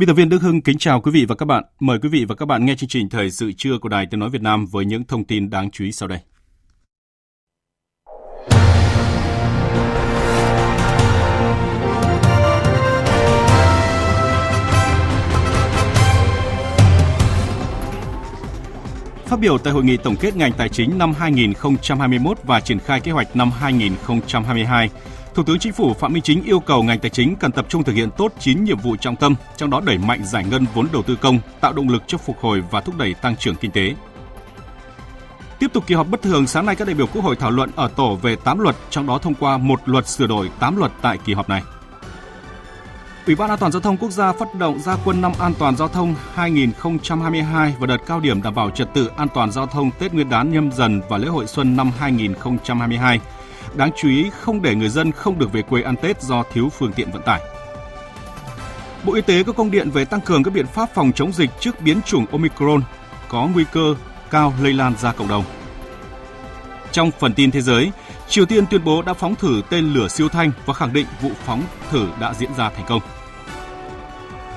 Biên tập viên Đức Hưng kính chào quý vị và các bạn. Mời quý vị và các bạn nghe chương trình Thời sự trưa của Đài Tiếng Nói Việt Nam với những thông tin đáng chú ý sau đây. Phát biểu tại hội nghị tổng kết ngành tài chính năm 2021 và triển khai kế hoạch năm 2022, Thủ tướng Chính phủ Phạm Minh Chính yêu cầu ngành tài chính cần tập trung thực hiện tốt 9 nhiệm vụ trọng tâm, trong đó đẩy mạnh giải ngân vốn đầu tư công, tạo động lực cho phục hồi và thúc đẩy tăng trưởng kinh tế. Tiếp tục kỳ họp bất thường, sáng nay các đại biểu Quốc hội thảo luận ở tổ về 8 luật, trong đó thông qua một luật sửa đổi 8 luật tại kỳ họp này. Ủy ban An toàn giao thông quốc gia phát động gia quân năm an toàn giao thông 2022 và đợt cao điểm đảm bảo trật tự an toàn giao thông Tết Nguyên đán nhâm dần và lễ hội xuân năm 2022 Đáng chú ý không để người dân không được về quê ăn Tết do thiếu phương tiện vận tải. Bộ Y tế có công điện về tăng cường các biện pháp phòng chống dịch trước biến chủng Omicron có nguy cơ cao lây lan ra cộng đồng. Trong phần tin thế giới, Triều Tiên tuyên bố đã phóng thử tên lửa siêu thanh và khẳng định vụ phóng thử đã diễn ra thành công.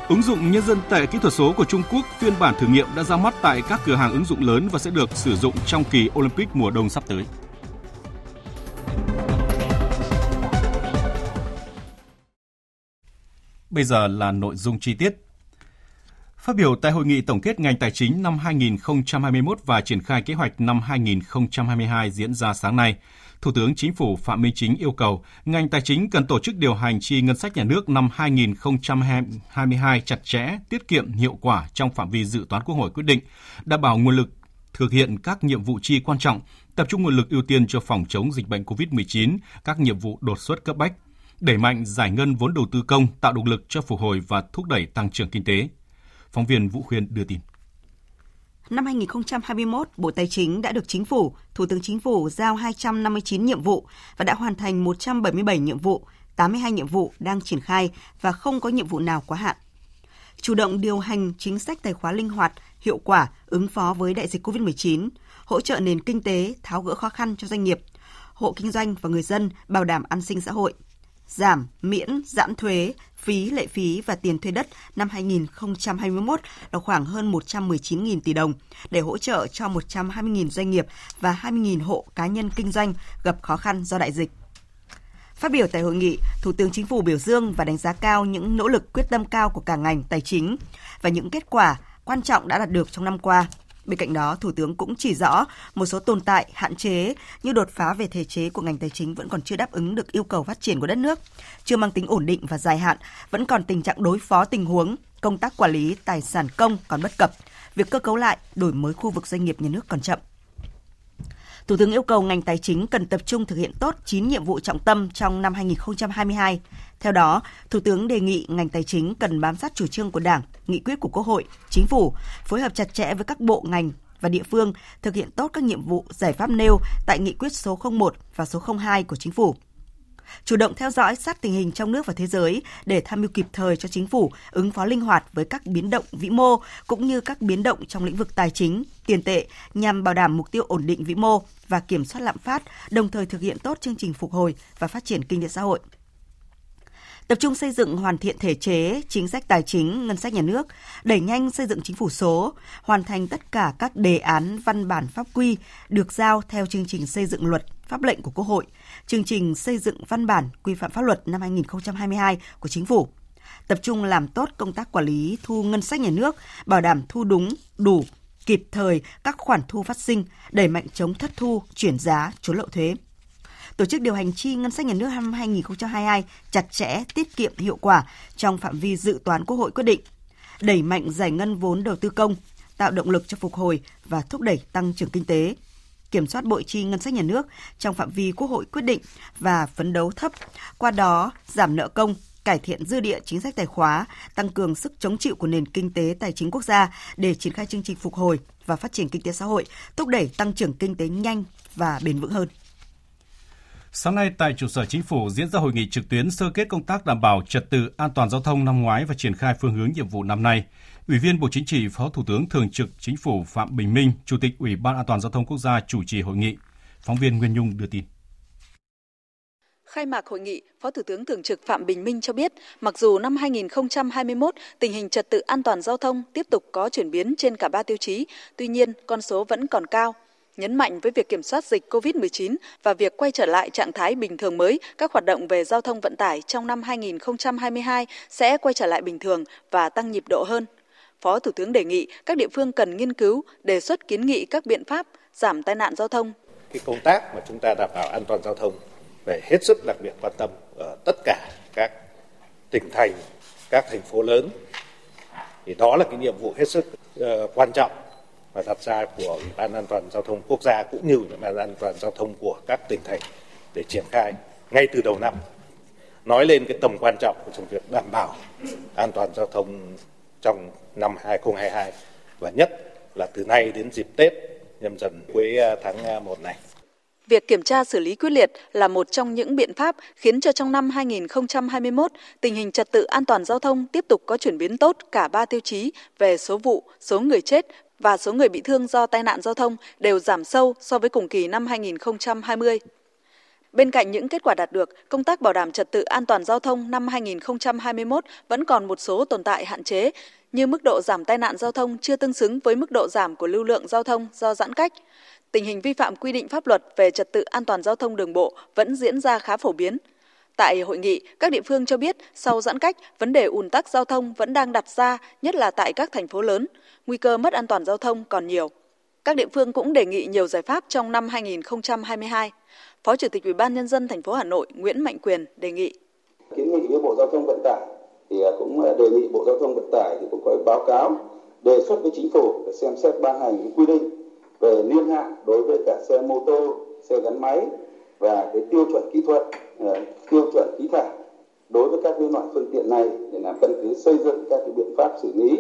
Ứng dụng nhân dân tệ kỹ thuật số của Trung Quốc phiên bản thử nghiệm đã ra mắt tại các cửa hàng ứng dụng lớn và sẽ được sử dụng trong kỳ Olympic mùa đông sắp tới. Bây giờ là nội dung chi tiết. Phát biểu tại hội nghị tổng kết ngành tài chính năm 2021 và triển khai kế hoạch năm 2022 diễn ra sáng nay, Thủ tướng Chính phủ Phạm Minh Chính yêu cầu ngành tài chính cần tổ chức điều hành chi ngân sách nhà nước năm 2022 chặt chẽ, tiết kiệm, hiệu quả trong phạm vi dự toán Quốc hội quyết định, đảm bảo nguồn lực thực hiện các nhiệm vụ chi quan trọng, tập trung nguồn lực ưu tiên cho phòng chống dịch bệnh COVID-19, các nhiệm vụ đột xuất cấp bách, đẩy mạnh giải ngân vốn đầu tư công, tạo động lực cho phục hồi và thúc đẩy tăng trưởng kinh tế. Phóng viên Vũ Khuyên đưa tin. Năm 2021, Bộ Tài chính đã được Chính phủ, Thủ tướng Chính phủ giao 259 nhiệm vụ và đã hoàn thành 177 nhiệm vụ, 82 nhiệm vụ đang triển khai và không có nhiệm vụ nào quá hạn. Chủ động điều hành chính sách tài khoá linh hoạt, hiệu quả, ứng phó với đại dịch COVID-19, hỗ trợ nền kinh tế, tháo gỡ khó khăn cho doanh nghiệp, hộ kinh doanh và người dân bảo đảm an sinh xã hội – giảm, miễn, giãn thuế, phí, lệ phí và tiền thuê đất năm 2021 là khoảng hơn 119.000 tỷ đồng để hỗ trợ cho 120.000 doanh nghiệp và 20.000 hộ cá nhân kinh doanh gặp khó khăn do đại dịch. Phát biểu tại hội nghị, Thủ tướng Chính phủ biểu dương và đánh giá cao những nỗ lực quyết tâm cao của cả ngành tài chính và những kết quả quan trọng đã đạt được trong năm qua Bên cạnh đó, Thủ tướng cũng chỉ rõ một số tồn tại, hạn chế như đột phá về thể chế của ngành tài chính vẫn còn chưa đáp ứng được yêu cầu phát triển của đất nước, chưa mang tính ổn định và dài hạn, vẫn còn tình trạng đối phó tình huống, công tác quản lý tài sản công còn bất cập, việc cơ cấu lại, đổi mới khu vực doanh nghiệp nhà nước còn chậm. Thủ tướng yêu cầu ngành tài chính cần tập trung thực hiện tốt 9 nhiệm vụ trọng tâm trong năm 2022. Theo đó, Thủ tướng đề nghị ngành tài chính cần bám sát chủ trương của Đảng, nghị quyết của Quốc hội, Chính phủ, phối hợp chặt chẽ với các bộ ngành và địa phương thực hiện tốt các nhiệm vụ giải pháp nêu tại nghị quyết số 01 và số 02 của Chính phủ chủ động theo dõi sát tình hình trong nước và thế giới để tham mưu kịp thời cho chính phủ ứng phó linh hoạt với các biến động vĩ mô cũng như các biến động trong lĩnh vực tài chính, tiền tệ nhằm bảo đảm mục tiêu ổn định vĩ mô và kiểm soát lạm phát, đồng thời thực hiện tốt chương trình phục hồi và phát triển kinh tế xã hội. Tập trung xây dựng hoàn thiện thể chế, chính sách tài chính, ngân sách nhà nước, đẩy nhanh xây dựng chính phủ số, hoàn thành tất cả các đề án văn bản pháp quy được giao theo chương trình xây dựng luật, pháp lệnh của Quốc hội, chương trình xây dựng văn bản quy phạm pháp luật năm 2022 của Chính phủ. Tập trung làm tốt công tác quản lý thu ngân sách nhà nước, bảo đảm thu đúng, đủ, kịp thời các khoản thu phát sinh, đẩy mạnh chống thất thu, chuyển giá, trốn lậu thuế. Tổ chức điều hành chi ngân sách nhà nước năm 2022 chặt chẽ, tiết kiệm, hiệu quả trong phạm vi dự toán Quốc hội quyết định, đẩy mạnh giải ngân vốn đầu tư công, tạo động lực cho phục hồi và thúc đẩy tăng trưởng kinh tế, kiểm soát bội chi ngân sách nhà nước trong phạm vi Quốc hội quyết định và phấn đấu thấp, qua đó giảm nợ công, cải thiện dư địa chính sách tài khóa, tăng cường sức chống chịu của nền kinh tế tài chính quốc gia để triển khai chương trình phục hồi và phát triển kinh tế xã hội, thúc đẩy tăng trưởng kinh tế nhanh và bền vững hơn. Sáng nay tại trụ sở chính phủ diễn ra hội nghị trực tuyến sơ kết công tác đảm bảo trật tự an toàn giao thông năm ngoái và triển khai phương hướng nhiệm vụ năm nay. Ủy viên Bộ Chính trị, Phó Thủ tướng Thường trực Chính phủ Phạm Bình Minh, Chủ tịch Ủy ban An toàn giao thông quốc gia chủ trì hội nghị. Phóng viên Nguyên Nhung đưa tin. Khai mạc hội nghị, Phó Thủ tướng Thường trực Phạm Bình Minh cho biết, mặc dù năm 2021 tình hình trật tự an toàn giao thông tiếp tục có chuyển biến trên cả ba tiêu chí, tuy nhiên con số vẫn còn cao. Nhấn mạnh với việc kiểm soát dịch COVID-19 và việc quay trở lại trạng thái bình thường mới, các hoạt động về giao thông vận tải trong năm 2022 sẽ quay trở lại bình thường và tăng nhịp độ hơn. Phó Thủ tướng đề nghị các địa phương cần nghiên cứu, đề xuất kiến nghị các biện pháp giảm tai nạn giao thông. Cái công tác mà chúng ta đảm bảo an toàn giao thông phải hết sức đặc biệt quan tâm ở tất cả các tỉnh thành, các thành phố lớn. Thì đó là cái nhiệm vụ hết sức uh, quan trọng và đặt ra của Ủy ban An toàn giao thông quốc gia cũng như Ủy ban An toàn giao thông của các tỉnh thành để triển khai ngay từ đầu năm. Nói lên cái tầm quan trọng của trong việc đảm bảo an toàn giao thông trong năm 2022 và nhất là từ nay đến dịp Tết nhâm dần cuối à, tháng à, 1 này. Việc kiểm tra xử lý quyết liệt là một trong những biện pháp khiến cho trong năm 2021, tình hình trật tự an toàn giao thông tiếp tục có chuyển biến tốt cả ba tiêu chí về số vụ, số người chết và số người bị thương do tai nạn giao thông đều giảm sâu so với cùng kỳ năm 2020. Bên cạnh những kết quả đạt được, công tác bảo đảm trật tự an toàn giao thông năm 2021 vẫn còn một số tồn tại hạn chế, như mức độ giảm tai nạn giao thông chưa tương xứng với mức độ giảm của lưu lượng giao thông do giãn cách. Tình hình vi phạm quy định pháp luật về trật tự an toàn giao thông đường bộ vẫn diễn ra khá phổ biến. Tại hội nghị, các địa phương cho biết sau giãn cách, vấn đề ùn tắc giao thông vẫn đang đặt ra, nhất là tại các thành phố lớn. Nguy cơ mất an toàn giao thông còn nhiều. Các địa phương cũng đề nghị nhiều giải pháp trong năm 2022. Phó Chủ tịch Ủy ban nhân dân thành phố Hà Nội Nguyễn Mạnh Quyền đề nghị. Kiến nghị với Bộ Giao thông Vận tải thì à, cũng à, đề nghị Bộ Giao thông Vận tải thì cũng có báo cáo đề xuất với chính phủ để xem xét ban hành những quy định về niên hạn đối với cả xe mô tô, xe gắn máy và cái tiêu chuẩn kỹ thuật, à, tiêu chuẩn khí thải đối với các loại phương tiện này để làm căn cứ xây dựng các cái biện pháp xử lý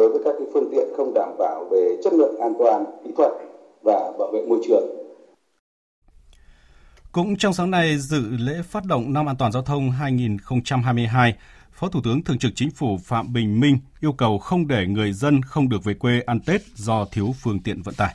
đối với các cái phương tiện không đảm bảo về chất lượng an toàn kỹ thuật và bảo vệ môi trường. Cũng trong sáng nay dự lễ phát động năm an toàn giao thông 2022, Phó Thủ tướng Thường trực Chính phủ Phạm Bình Minh yêu cầu không để người dân không được về quê ăn Tết do thiếu phương tiện vận tải.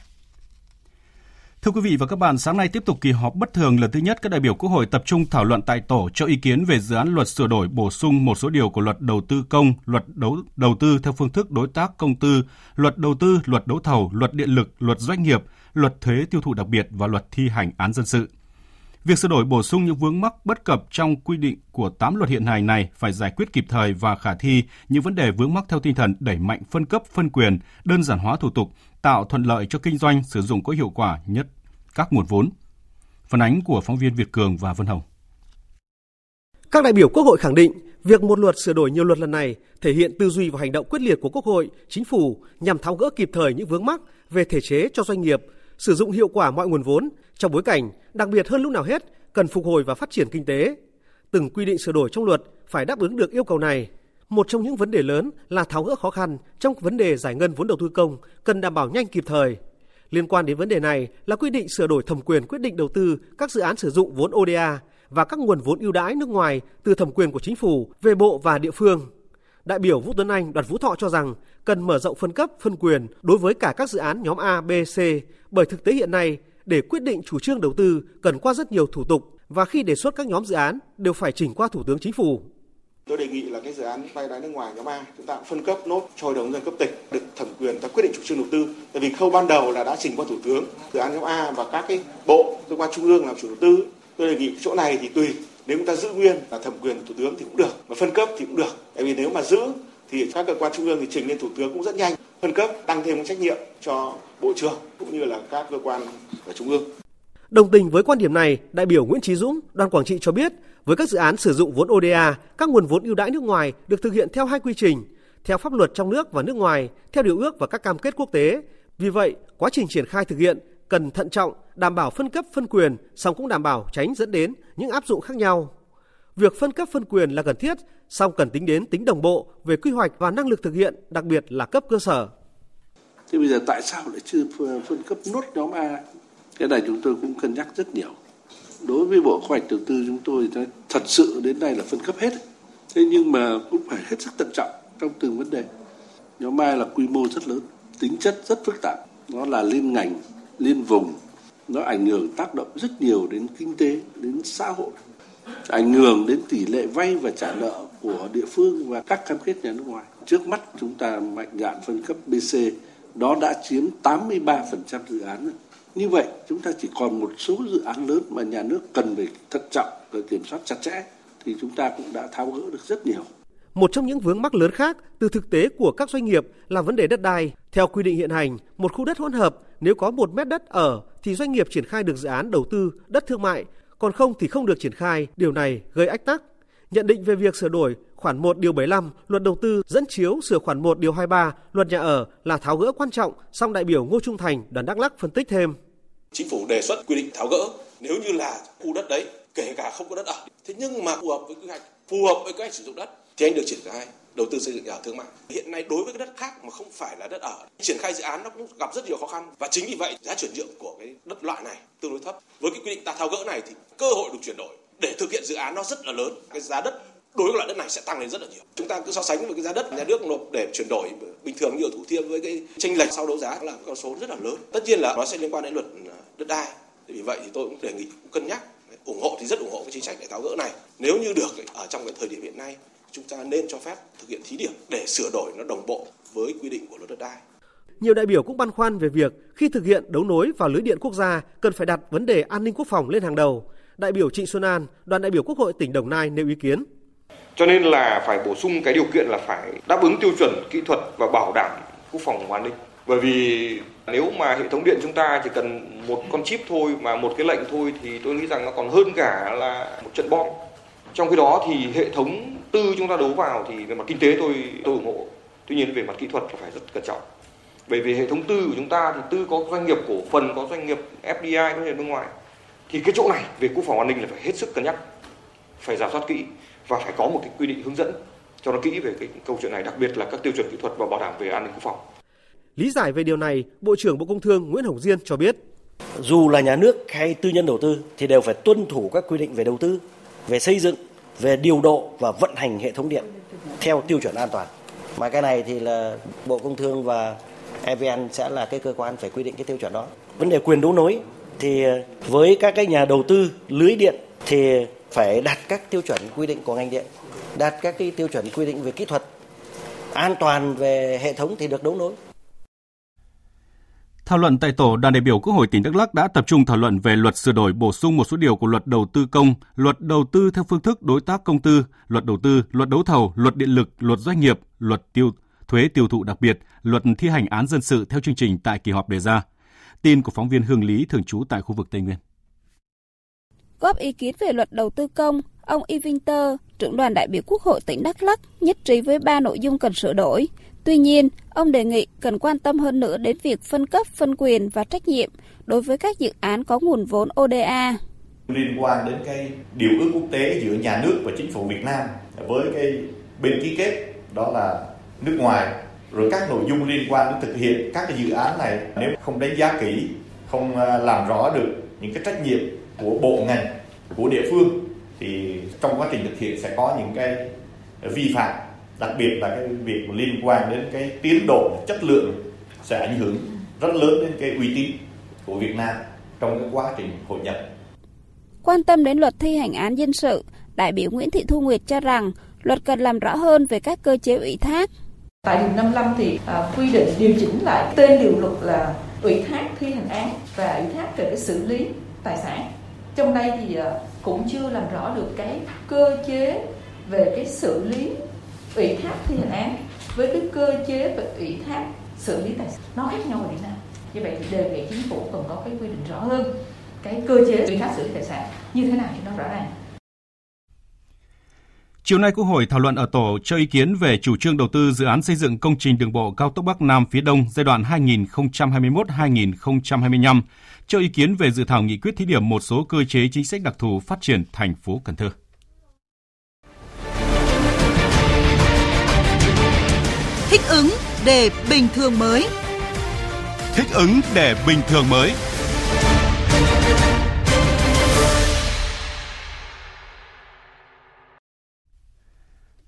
Thưa quý vị và các bạn, sáng nay tiếp tục kỳ họp bất thường lần thứ nhất các đại biểu Quốc hội tập trung thảo luận tại tổ cho ý kiến về dự án luật sửa đổi bổ sung một số điều của luật đầu tư công, luật đấu đầu tư theo phương thức đối tác công tư, luật đầu tư, luật đấu thầu, luật điện lực, luật doanh nghiệp, luật thuế tiêu thụ đặc biệt và luật thi hành án dân sự. Việc sửa đổi bổ sung những vướng mắc bất cập trong quy định của 8 luật hiện hành này phải giải quyết kịp thời và khả thi những vấn đề vướng mắc theo tinh thần đẩy mạnh phân cấp, phân quyền, đơn giản hóa thủ tục, tạo thuận lợi cho kinh doanh sử dụng có hiệu quả nhất các nguồn vốn. Phản ánh của phóng viên Việt Cường và Vân Hồng. Các đại biểu Quốc hội khẳng định việc một luật sửa đổi nhiều luật lần này thể hiện tư duy và hành động quyết liệt của Quốc hội, Chính phủ nhằm tháo gỡ kịp thời những vướng mắc về thể chế cho doanh nghiệp, sử dụng hiệu quả mọi nguồn vốn trong bối cảnh đặc biệt hơn lúc nào hết cần phục hồi và phát triển kinh tế. Từng quy định sửa đổi trong luật phải đáp ứng được yêu cầu này. Một trong những vấn đề lớn là tháo gỡ khó khăn trong vấn đề giải ngân vốn đầu tư công cần đảm bảo nhanh kịp thời, Liên quan đến vấn đề này là quy định sửa đổi thẩm quyền quyết định đầu tư các dự án sử dụng vốn ODA và các nguồn vốn ưu đãi nước ngoài từ thẩm quyền của chính phủ về bộ và địa phương. Đại biểu Vũ Tuấn Anh, Đoàn Phú Thọ cho rằng cần mở rộng phân cấp, phân quyền đối với cả các dự án nhóm A, B, C bởi thực tế hiện nay để quyết định chủ trương đầu tư cần qua rất nhiều thủ tục và khi đề xuất các nhóm dự án đều phải chỉnh qua Thủ tướng Chính phủ. Tôi đề nghị là cái dự án vay đáy nước ngoài nhóm A chúng ta cũng phân cấp nốt cho hội đồng dân cấp tỉnh được thẩm quyền ta quyết định chủ trương đầu tư. Tại vì khâu ban đầu là đã trình qua thủ tướng dự án nhóm A và các cái bộ cơ quan trung ương làm chủ đầu tư. Tôi đề nghị chỗ này thì tùy nếu chúng ta giữ nguyên là thẩm quyền thủ tướng thì cũng được và phân cấp thì cũng được. Tại vì nếu mà giữ thì các cơ quan trung ương thì trình lên thủ tướng cũng rất nhanh. Phân cấp tăng thêm trách nhiệm cho bộ trưởng cũng như là các cơ quan ở trung ương. Đồng tình với quan điểm này, đại biểu Nguyễn Chí Dũng, đoàn Quảng Trị cho biết, với các dự án sử dụng vốn ODA, các nguồn vốn ưu đãi nước ngoài được thực hiện theo hai quy trình, theo pháp luật trong nước và nước ngoài, theo điều ước và các cam kết quốc tế. Vì vậy, quá trình triển khai thực hiện cần thận trọng, đảm bảo phân cấp phân quyền, song cũng đảm bảo tránh dẫn đến những áp dụng khác nhau. Việc phân cấp phân quyền là cần thiết, song cần tính đến tính đồng bộ về quy hoạch và năng lực thực hiện, đặc biệt là cấp cơ sở. Thế bây giờ tại sao lại chưa phân cấp nốt nhóm A? Cái này chúng tôi cũng cân nhắc rất nhiều. Đối với Bộ Kế hoạch Đầu tư chúng tôi thật sự đến nay là phân cấp hết. Thế nhưng mà cũng phải hết sức thận trọng trong từng vấn đề. Nhóm mai là quy mô rất lớn, tính chất rất phức tạp. Nó là liên ngành, liên vùng, nó ảnh hưởng tác động rất nhiều đến kinh tế, đến xã hội, ảnh hưởng đến tỷ lệ vay và trả nợ của địa phương và các cam kết nhà nước ngoài. Trước mắt chúng ta mạnh dạn phân cấp BC, đó đã chiếm 83% dự án rồi. Như vậy chúng ta chỉ còn một số dự án lớn mà nhà nước cần phải thận trọng và kiểm soát chặt chẽ thì chúng ta cũng đã tháo gỡ được rất nhiều. Một trong những vướng mắc lớn khác từ thực tế của các doanh nghiệp là vấn đề đất đai. Theo quy định hiện hành, một khu đất hỗn hợp nếu có một mét đất ở thì doanh nghiệp triển khai được dự án đầu tư đất thương mại, còn không thì không được triển khai. Điều này gây ách tắc. Nhận định về việc sửa đổi khoản 1 điều 75 luật đầu tư dẫn chiếu sửa khoản 1 điều 23 luật nhà ở là tháo gỡ quan trọng, song đại biểu Ngô Trung Thành đoàn Đắk Lắk phân tích thêm. Chính phủ đề xuất quy định tháo gỡ nếu như là khu đất đấy kể cả không có đất ở. Thế nhưng mà phù hợp với quy hoạch, phù hợp với quy hoạch sử dụng đất thì anh được triển khai đầu tư xây dựng nhà ở thương mại. Hiện nay đối với cái đất khác mà không phải là đất ở, triển khai dự án nó cũng gặp rất nhiều khó khăn và chính vì vậy giá chuyển nhượng của cái đất loại này tương đối thấp. Với cái quy định ta tháo gỡ này thì cơ hội được chuyển đổi để thực hiện dự án nó rất là lớn. Cái giá đất đối với loại đất này sẽ tăng lên rất là nhiều. Chúng ta cứ so sánh với cái giá đất nhà nước nộp để chuyển đổi bình thường như ở Thủ Thiêm với cái tranh lệch sau đấu giá là con số rất là lớn. Tất nhiên là nó sẽ liên quan đến luật à, đất đai. Vì vậy thì tôi cũng đề nghị cũng cân nhắc ủng hộ thì rất ủng hộ cái chính sách để tháo gỡ này. Nếu như được ở trong cái thời điểm hiện nay chúng ta nên cho phép thực hiện thí điểm để sửa đổi nó đồng bộ với quy định của luật đất đai. Nhiều đại biểu cũng băn khoăn về việc khi thực hiện đấu nối vào lưới điện quốc gia cần phải đặt vấn đề an ninh quốc phòng lên hàng đầu. Đại biểu Trịnh Xuân An, đoàn đại biểu Quốc hội tỉnh Đồng Nai nêu ý kiến. Cho nên là phải bổ sung cái điều kiện là phải đáp ứng tiêu chuẩn kỹ thuật và bảo đảm quốc phòng an ninh. Bởi vì nếu mà hệ thống điện chúng ta chỉ cần một con chip thôi mà một cái lệnh thôi thì tôi nghĩ rằng nó còn hơn cả là một trận bom. Trong khi đó thì hệ thống tư chúng ta đấu vào thì về mặt kinh tế tôi tôi ủng hộ. Tuy nhiên về mặt kỹ thuật là phải rất cẩn trọng. Bởi vì hệ thống tư của chúng ta thì tư có doanh nghiệp cổ phần, có doanh nghiệp FDI, có doanh nghiệp nước ngoài. Thì cái chỗ này về quốc phòng an ninh là phải hết sức cân nhắc, phải giả soát kỹ và phải có một cái quy định hướng dẫn cho nó kỹ về cái câu chuyện này, đặc biệt là các tiêu chuẩn kỹ thuật và bảo đảm về an ninh quốc phòng. Lý giải về điều này, Bộ trưởng Bộ Công Thương Nguyễn Hồng Diên cho biết. Dù là nhà nước hay tư nhân đầu tư thì đều phải tuân thủ các quy định về đầu tư, về xây dựng, về điều độ và vận hành hệ thống điện theo tiêu chuẩn an toàn. Mà cái này thì là Bộ Công Thương và EVN sẽ là cái cơ quan phải quy định cái tiêu chuẩn đó. Vấn đề quyền đấu nối thì với các cái nhà đầu tư lưới điện thì phải đặt các tiêu chuẩn quy định của ngành điện, đặt các cái tiêu chuẩn quy định về kỹ thuật, an toàn về hệ thống thì được đấu nối. Thảo luận tại tổ, đoàn đại biểu Quốc hội tỉnh Đắk Lắk đã tập trung thảo luận về luật sửa đổi bổ sung một số điều của luật đầu tư công, luật đầu tư theo phương thức đối tác công tư, luật đầu tư, luật đấu thầu, luật điện lực, luật doanh nghiệp, luật tiêu thuế tiêu thụ đặc biệt, luật thi hành án dân sự theo chương trình tại kỳ họp đề ra. Tin của phóng viên Hương Lý thường trú tại khu vực Tây Nguyên. Góp ý kiến về luật đầu tư công, ông Y Winter, trưởng đoàn đại biểu Quốc hội tỉnh Đắk Lắk nhất trí với ba nội dung cần sửa đổi. Tuy nhiên, ông đề nghị cần quan tâm hơn nữa đến việc phân cấp, phân quyền và trách nhiệm đối với các dự án có nguồn vốn ODA. Liên quan đến cái điều ước quốc tế giữa nhà nước và chính phủ Việt Nam với cái bên ký kết đó là nước ngoài rồi các nội dung liên quan đến thực hiện các cái dự án này nếu không đánh giá kỹ không à, làm rõ được những cái trách nhiệm của bộ ngành của địa phương thì trong quá trình thực hiện sẽ có những cái vi phạm đặc biệt là cái việc liên quan đến cái tiến độ chất lượng sẽ ảnh hưởng rất lớn đến cái uy tín của Việt Nam trong cái quá trình hội nhập. Quan tâm đến luật thi hành án dân sự, đại biểu Nguyễn Thị Thu Nguyệt cho rằng luật cần làm rõ hơn về các cơ chế ủy thác. Tại điều 55 thì à, quy định điều chỉnh lại tên điều luật là ủy thác thi hành án và ủy thác về cái xử lý tài sản. Trong đây thì à, cũng chưa làm rõ được cái cơ chế về cái xử lý, ủy thác thi hành án với cái cơ chế về ủy thác xử lý tài sản nó khác nhau ở điểm nào như vậy thì đề nghị chính phủ cần có cái quy định rõ hơn cái cơ chế ủy thác xử lý tài sản như thế nào thì nó rõ ràng. Chiều nay Quốc hội thảo luận ở tổ cho ý kiến về chủ trương đầu tư dự án xây dựng công trình đường bộ cao tốc Bắc Nam phía Đông giai đoạn 2021-2025, cho ý kiến về dự thảo nghị quyết thí điểm một số cơ chế chính sách đặc thù phát triển thành phố Cần Thơ. Thích ứng để bình thường mới. Thích ứng để bình thường mới.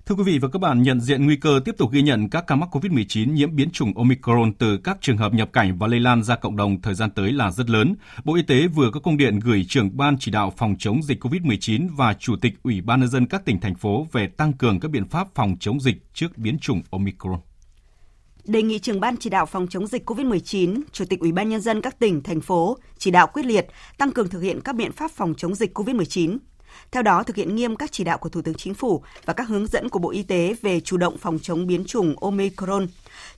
Thưa quý vị và các bạn, nhận diện nguy cơ tiếp tục ghi nhận các ca mắc COVID-19 nhiễm biến chủng Omicron từ các trường hợp nhập cảnh và lây lan ra cộng đồng thời gian tới là rất lớn. Bộ Y tế vừa có công điện gửi trưởng ban chỉ đạo phòng chống dịch COVID-19 và chủ tịch Ủy ban nhân dân các tỉnh thành phố về tăng cường các biện pháp phòng chống dịch trước biến chủng Omicron đề nghị trưởng ban chỉ đạo phòng chống dịch COVID-19, Chủ tịch Ủy ban nhân dân các tỉnh thành phố chỉ đạo quyết liệt tăng cường thực hiện các biện pháp phòng chống dịch COVID-19. Theo đó, thực hiện nghiêm các chỉ đạo của Thủ tướng Chính phủ và các hướng dẫn của Bộ Y tế về chủ động phòng chống biến chủng Omicron,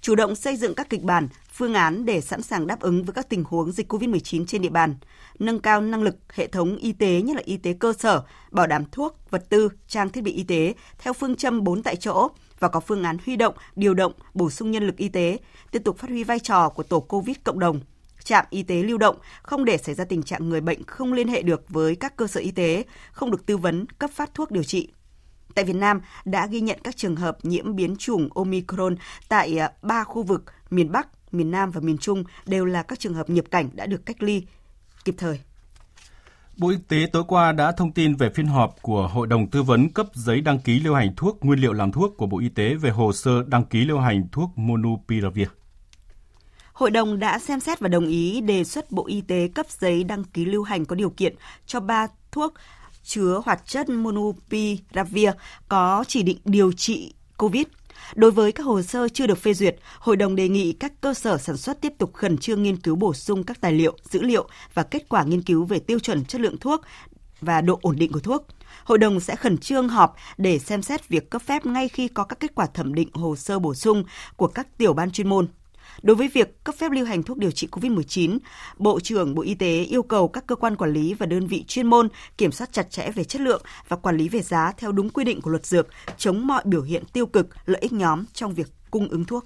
chủ động xây dựng các kịch bản, phương án để sẵn sàng đáp ứng với các tình huống dịch COVID-19 trên địa bàn, nâng cao năng lực hệ thống y tế nhất là y tế cơ sở, bảo đảm thuốc, vật tư, trang thiết bị y tế theo phương châm 4 tại chỗ và có phương án huy động, điều động, bổ sung nhân lực y tế, tiếp tục phát huy vai trò của tổ COVID cộng đồng, trạm y tế lưu động, không để xảy ra tình trạng người bệnh không liên hệ được với các cơ sở y tế, không được tư vấn, cấp phát thuốc điều trị. Tại Việt Nam đã ghi nhận các trường hợp nhiễm biến chủng Omicron tại à, ba khu vực miền Bắc, miền Nam và miền Trung đều là các trường hợp nhập cảnh đã được cách ly kịp thời. Bộ Y tế tối qua đã thông tin về phiên họp của Hội đồng Tư vấn cấp giấy đăng ký lưu hành thuốc nguyên liệu làm thuốc của Bộ Y tế về hồ sơ đăng ký lưu hành thuốc Monupiravir. Hội đồng đã xem xét và đồng ý đề xuất Bộ Y tế cấp giấy đăng ký lưu hành có điều kiện cho ba thuốc chứa hoạt chất Monupiravir có chỉ định điều trị COVID. Đối với các hồ sơ chưa được phê duyệt, Hội đồng đề nghị các cơ sở sản xuất tiếp tục khẩn trương nghiên cứu bổ sung các tài liệu, dữ liệu và kết quả nghiên cứu về tiêu chuẩn chất lượng thuốc và độ ổn định của thuốc. Hội đồng sẽ khẩn trương họp để xem xét việc cấp phép ngay khi có các kết quả thẩm định hồ sơ bổ sung của các tiểu ban chuyên môn. Đối với việc cấp phép lưu hành thuốc điều trị COVID-19, Bộ trưởng Bộ Y tế yêu cầu các cơ quan quản lý và đơn vị chuyên môn kiểm soát chặt chẽ về chất lượng và quản lý về giá theo đúng quy định của luật dược, chống mọi biểu hiện tiêu cực, lợi ích nhóm trong việc cung ứng thuốc.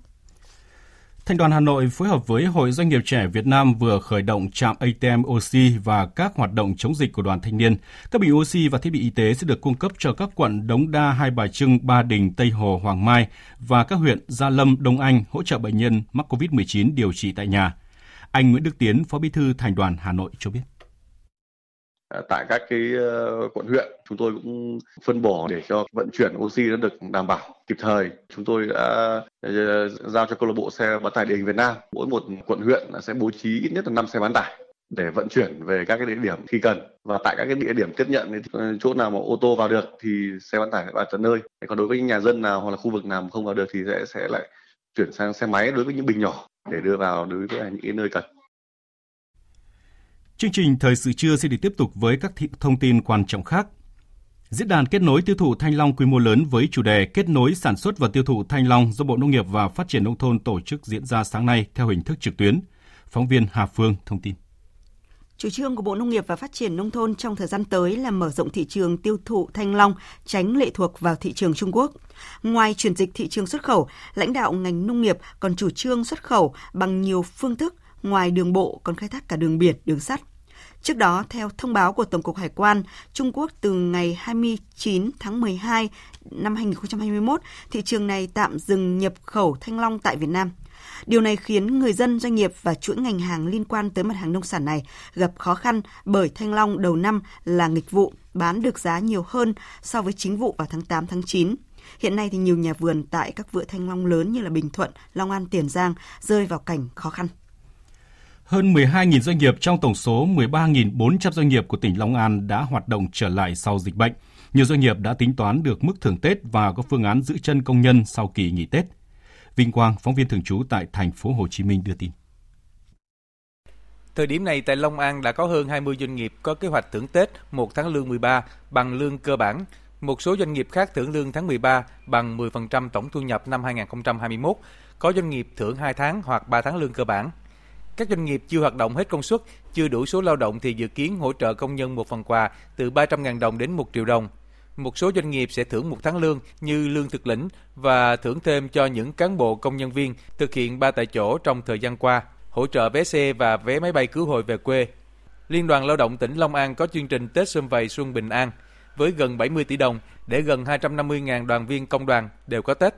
Thành đoàn Hà Nội phối hợp với Hội Doanh nghiệp trẻ Việt Nam vừa khởi động trạm ATM oxy và các hoạt động chống dịch của đoàn thanh niên. Các bình oxy và thiết bị y tế sẽ được cung cấp cho các quận Đống Đa, Hai Bà Trưng, Ba Đình, Tây Hồ, Hoàng Mai và các huyện Gia Lâm, Đông Anh hỗ trợ bệnh nhân mắc COVID-19 điều trị tại nhà. Anh Nguyễn Đức Tiến, Phó Bí thư Thành đoàn Hà Nội cho biết. Ờ, tại các cái ờ, quận huyện, chúng tôi cũng phân bổ để cho vận chuyển oxy nó được đảm bảo kịp thời. Chúng tôi đã ờ, giao cho câu lạc bộ xe bán tải địa hình Việt Nam. Mỗi một quận huyện sẽ bố trí ít nhất là 5 xe bán tải để vận chuyển về các cái địa điểm khi cần. Và tại các cái địa điểm tiếp nhận thì chỗ nào mà ô tô vào được thì xe bán tải vào tận nơi. Còn đối với những nhà dân nào hoặc là khu vực nào không vào được thì sẽ sẽ lại chuyển sang xe máy đối với những bình nhỏ để đưa vào đối với những cái nơi cần. Chương trình Thời sự trưa sẽ được tiếp tục với các thông tin quan trọng khác. Diễn đàn kết nối tiêu thụ thanh long quy mô lớn với chủ đề kết nối sản xuất và tiêu thụ thanh long do Bộ Nông nghiệp và Phát triển Nông thôn tổ chức diễn ra sáng nay theo hình thức trực tuyến. Phóng viên Hà Phương thông tin. Chủ trương của Bộ Nông nghiệp và Phát triển Nông thôn trong thời gian tới là mở rộng thị trường tiêu thụ thanh long, tránh lệ thuộc vào thị trường Trung Quốc. Ngoài chuyển dịch thị trường xuất khẩu, lãnh đạo ngành nông nghiệp còn chủ trương xuất khẩu bằng nhiều phương thức ngoài đường bộ còn khai thác cả đường biển, đường sắt. Trước đó, theo thông báo của Tổng cục Hải quan, Trung Quốc từ ngày 29 tháng 12 năm 2021, thị trường này tạm dừng nhập khẩu thanh long tại Việt Nam. Điều này khiến người dân, doanh nghiệp và chuỗi ngành hàng liên quan tới mặt hàng nông sản này gặp khó khăn bởi thanh long đầu năm là nghịch vụ, bán được giá nhiều hơn so với chính vụ vào tháng 8 tháng 9. Hiện nay thì nhiều nhà vườn tại các vựa thanh long lớn như là Bình Thuận, Long An, Tiền Giang rơi vào cảnh khó khăn. Hơn 12.000 doanh nghiệp trong tổng số 13.400 doanh nghiệp của tỉnh Long An đã hoạt động trở lại sau dịch bệnh. Nhiều doanh nghiệp đã tính toán được mức thưởng Tết và có phương án giữ chân công nhân sau kỳ nghỉ Tết. Vinh Quang, phóng viên thường trú tại thành phố Hồ Chí Minh đưa tin. Thời điểm này tại Long An đã có hơn 20 doanh nghiệp có kế hoạch thưởng Tết một tháng lương 13 bằng lương cơ bản. Một số doanh nghiệp khác thưởng lương tháng 13 bằng 10% tổng thu nhập năm 2021. Có doanh nghiệp thưởng 2 tháng hoặc 3 tháng lương cơ bản. Các doanh nghiệp chưa hoạt động hết công suất, chưa đủ số lao động thì dự kiến hỗ trợ công nhân một phần quà từ 300.000 đồng đến 1 triệu đồng. Một số doanh nghiệp sẽ thưởng một tháng lương như lương thực lĩnh và thưởng thêm cho những cán bộ công nhân viên thực hiện ba tại chỗ trong thời gian qua, hỗ trợ vé xe và vé máy bay cứu hồi về quê. Liên đoàn Lao động tỉnh Long An có chương trình Tết Xuân Vầy Xuân Bình An với gần 70 tỷ đồng để gần 250.000 đoàn viên công đoàn đều có Tết.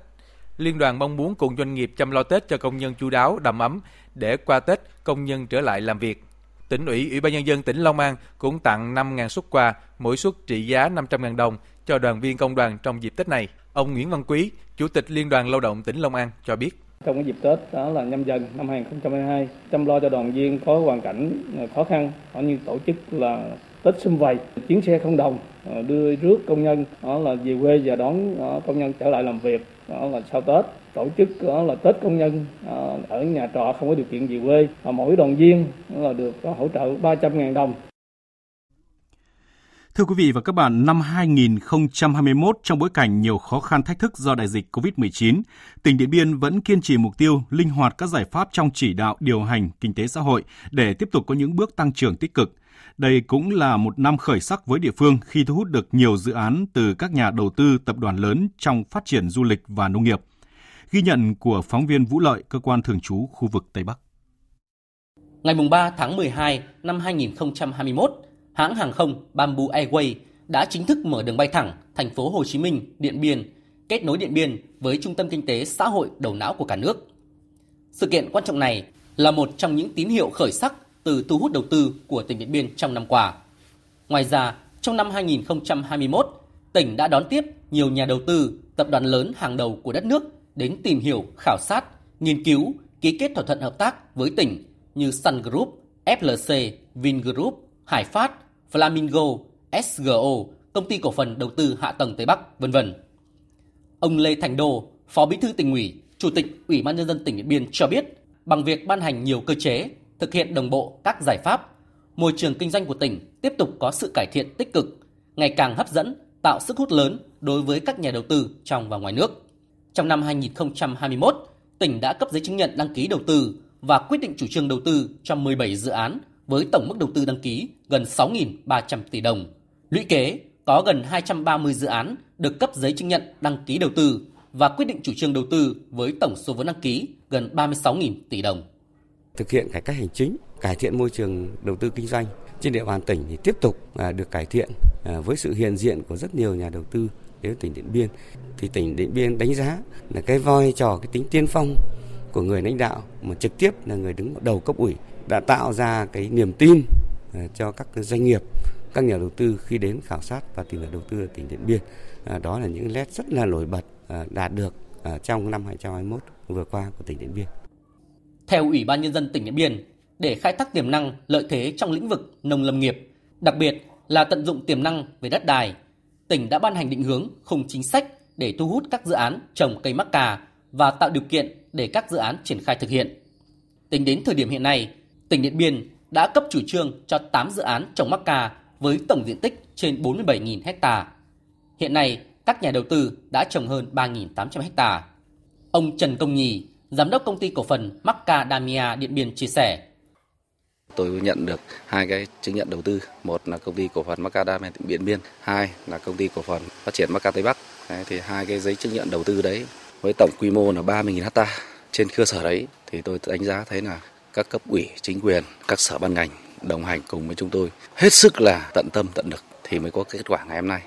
Liên đoàn mong muốn cùng doanh nghiệp chăm lo Tết cho công nhân chu đáo, đầm ấm để qua Tết công nhân trở lại làm việc. Tỉnh ủy, Ủy ban nhân dân tỉnh Long An cũng tặng 5.000 suất quà, mỗi suất trị giá 500.000 đồng cho đoàn viên công đoàn trong dịp Tết này. Ông Nguyễn Văn Quý, Chủ tịch Liên đoàn Lao động tỉnh Long An cho biết. Trong cái dịp Tết đó là nhâm dần năm 2022, chăm lo cho đoàn viên có hoàn cảnh ờ, khó khăn, như tổ chức là Tết xung vầy, chuyến xe không đồng ờ, đưa rước công nhân đó là về quê và đón ờ, công nhân trở lại làm việc đó là sau Tết. Tổ chức đó là Tết công nhân ở nhà trọ không có điều kiện về quê. Mỗi đoàn viên là được hỗ trợ 300.000 đồng. Thưa quý vị và các bạn, năm 2021 trong bối cảnh nhiều khó khăn thách thức do đại dịch COVID-19, tỉnh Điện Biên vẫn kiên trì mục tiêu linh hoạt các giải pháp trong chỉ đạo điều hành kinh tế xã hội để tiếp tục có những bước tăng trưởng tích cực. Đây cũng là một năm khởi sắc với địa phương khi thu hút được nhiều dự án từ các nhà đầu tư tập đoàn lớn trong phát triển du lịch và nông nghiệp. Ghi nhận của phóng viên Vũ Lợi, cơ quan thường trú khu vực Tây Bắc. Ngày 3 tháng 12 năm 2021, hãng hàng không Bamboo Airways đã chính thức mở đường bay thẳng thành phố Hồ Chí Minh, Điện Biên, kết nối Điện Biên với trung tâm kinh tế xã hội đầu não của cả nước. Sự kiện quan trọng này là một trong những tín hiệu khởi sắc từ thu hút đầu tư của tỉnh Điện Biên trong năm qua. Ngoài ra, trong năm 2021, tỉnh đã đón tiếp nhiều nhà đầu tư, tập đoàn lớn hàng đầu của đất nước đến tìm hiểu, khảo sát, nghiên cứu, ký kết thỏa thuận hợp tác với tỉnh như Sun Group, FLC, Vingroup, Hải Phát, Flamingo, SGO, công ty cổ phần đầu tư hạ tầng Tây Bắc, vân vân. Ông Lê Thành Đô, Phó Bí thư tỉnh ủy, Chủ tịch Ủy ban nhân dân tỉnh Điện Biên cho biết, bằng việc ban hành nhiều cơ chế, thực hiện đồng bộ các giải pháp, môi trường kinh doanh của tỉnh tiếp tục có sự cải thiện tích cực, ngày càng hấp dẫn, tạo sức hút lớn đối với các nhà đầu tư trong và ngoài nước. Trong năm 2021, tỉnh đã cấp giấy chứng nhận đăng ký đầu tư và quyết định chủ trương đầu tư cho 17 dự án với tổng mức đầu tư đăng ký gần 6.300 tỷ đồng. Lũy kế, có gần 230 dự án được cấp giấy chứng nhận đăng ký đầu tư và quyết định chủ trương đầu tư với tổng số vốn đăng ký gần 36.000 tỷ đồng. Thực hiện cải cách hành chính, cải thiện môi trường đầu tư kinh doanh trên địa bàn tỉnh thì tiếp tục à, được cải thiện à, với sự hiện diện của rất nhiều nhà đầu tư đến tỉnh Điện Biên. Thì tỉnh Điện Biên đánh giá là cái vai trò cái tính tiên phong của người lãnh đạo mà trực tiếp là người đứng đầu cấp ủy đã tạo ra cái niềm tin à, cho các doanh nghiệp, các nhà đầu tư khi đến khảo sát và tìm hiểu đầu tư ở tỉnh Điện Biên. Đó là những nét rất là nổi bật đạt được trong năm 2021 vừa qua của tỉnh Điện Biên. Theo Ủy ban Nhân dân tỉnh Điện Biên, để khai thác tiềm năng lợi thế trong lĩnh vực nông lâm nghiệp, đặc biệt là tận dụng tiềm năng về đất đai, tỉnh đã ban hành định hướng khung chính sách để thu hút các dự án trồng cây mắc cà và tạo điều kiện để các dự án triển khai thực hiện. Tính đến thời điểm hiện nay, tỉnh Điện Biên đã cấp chủ trương cho 8 dự án trồng mắc cà với tổng diện tích trên 47.000 ha. Hiện nay, các nhà đầu tư đã trồng hơn 3.800 ha. Ông Trần Công Nhì, giám đốc công ty cổ phần Macadamia Điện Biên chia sẻ. Tôi nhận được hai cái chứng nhận đầu tư, một là công ty cổ phần Macadamia Điện Biên, hai là công ty cổ phần phát triển Maca Tây Bắc. Đấy, thì hai cái giấy chứng nhận đầu tư đấy với tổng quy mô là 30.000 ha. Trên cơ sở đấy thì tôi đánh giá thấy là các cấp ủy, chính quyền, các sở ban ngành đồng hành cùng với chúng tôi hết sức là tận tâm tận lực thì mới có kết quả ngày hôm nay.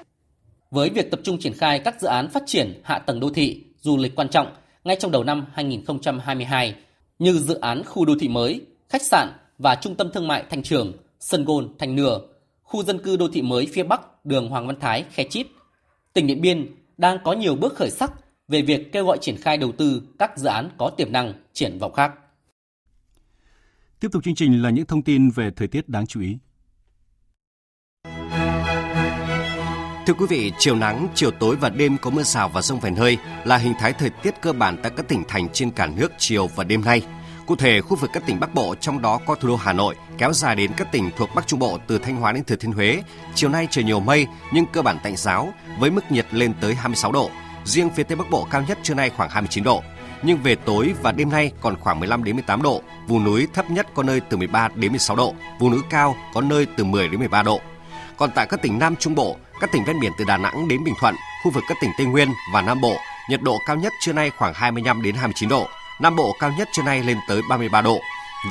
Với việc tập trung triển khai các dự án phát triển hạ tầng đô thị, du lịch quan trọng ngay trong đầu năm 2022 như dự án khu đô thị mới, khách sạn và trung tâm thương mại Thanh Trường, Sân Gôn, Thanh Nừa, khu dân cư đô thị mới phía Bắc, đường Hoàng Văn Thái, Khe Chít. Tỉnh Điện Biên đang có nhiều bước khởi sắc về việc kêu gọi triển khai đầu tư các dự án có tiềm năng triển vọng khác. Tiếp tục chương trình là những thông tin về thời tiết đáng chú ý. Thưa quý vị, chiều nắng, chiều tối và đêm có mưa rào và rông vài nơi là hình thái thời tiết cơ bản tại các tỉnh thành trên cả nước chiều và đêm nay. Cụ thể, khu vực các tỉnh Bắc Bộ trong đó có thủ đô Hà Nội kéo dài đến các tỉnh thuộc Bắc Trung Bộ từ Thanh Hóa đến Thừa Thiên Huế. Chiều nay trời nhiều mây nhưng cơ bản tạnh giáo với mức nhiệt lên tới 26 độ. Riêng phía Tây Bắc Bộ cao nhất trưa nay khoảng 29 độ. nhưng về tối và đêm nay còn khoảng 15 đến 18 độ, vùng núi thấp nhất có nơi từ 13 đến 16 độ, vùng núi cao có nơi từ 10 đến 13 độ. Còn tại các tỉnh Nam Trung Bộ, các tỉnh ven biển từ Đà Nẵng đến Bình Thuận, khu vực các tỉnh Tây Nguyên và Nam Bộ, nhiệt độ cao nhất trưa nay khoảng 25 đến 29 độ, Nam Bộ cao nhất trưa nay lên tới 33 độ.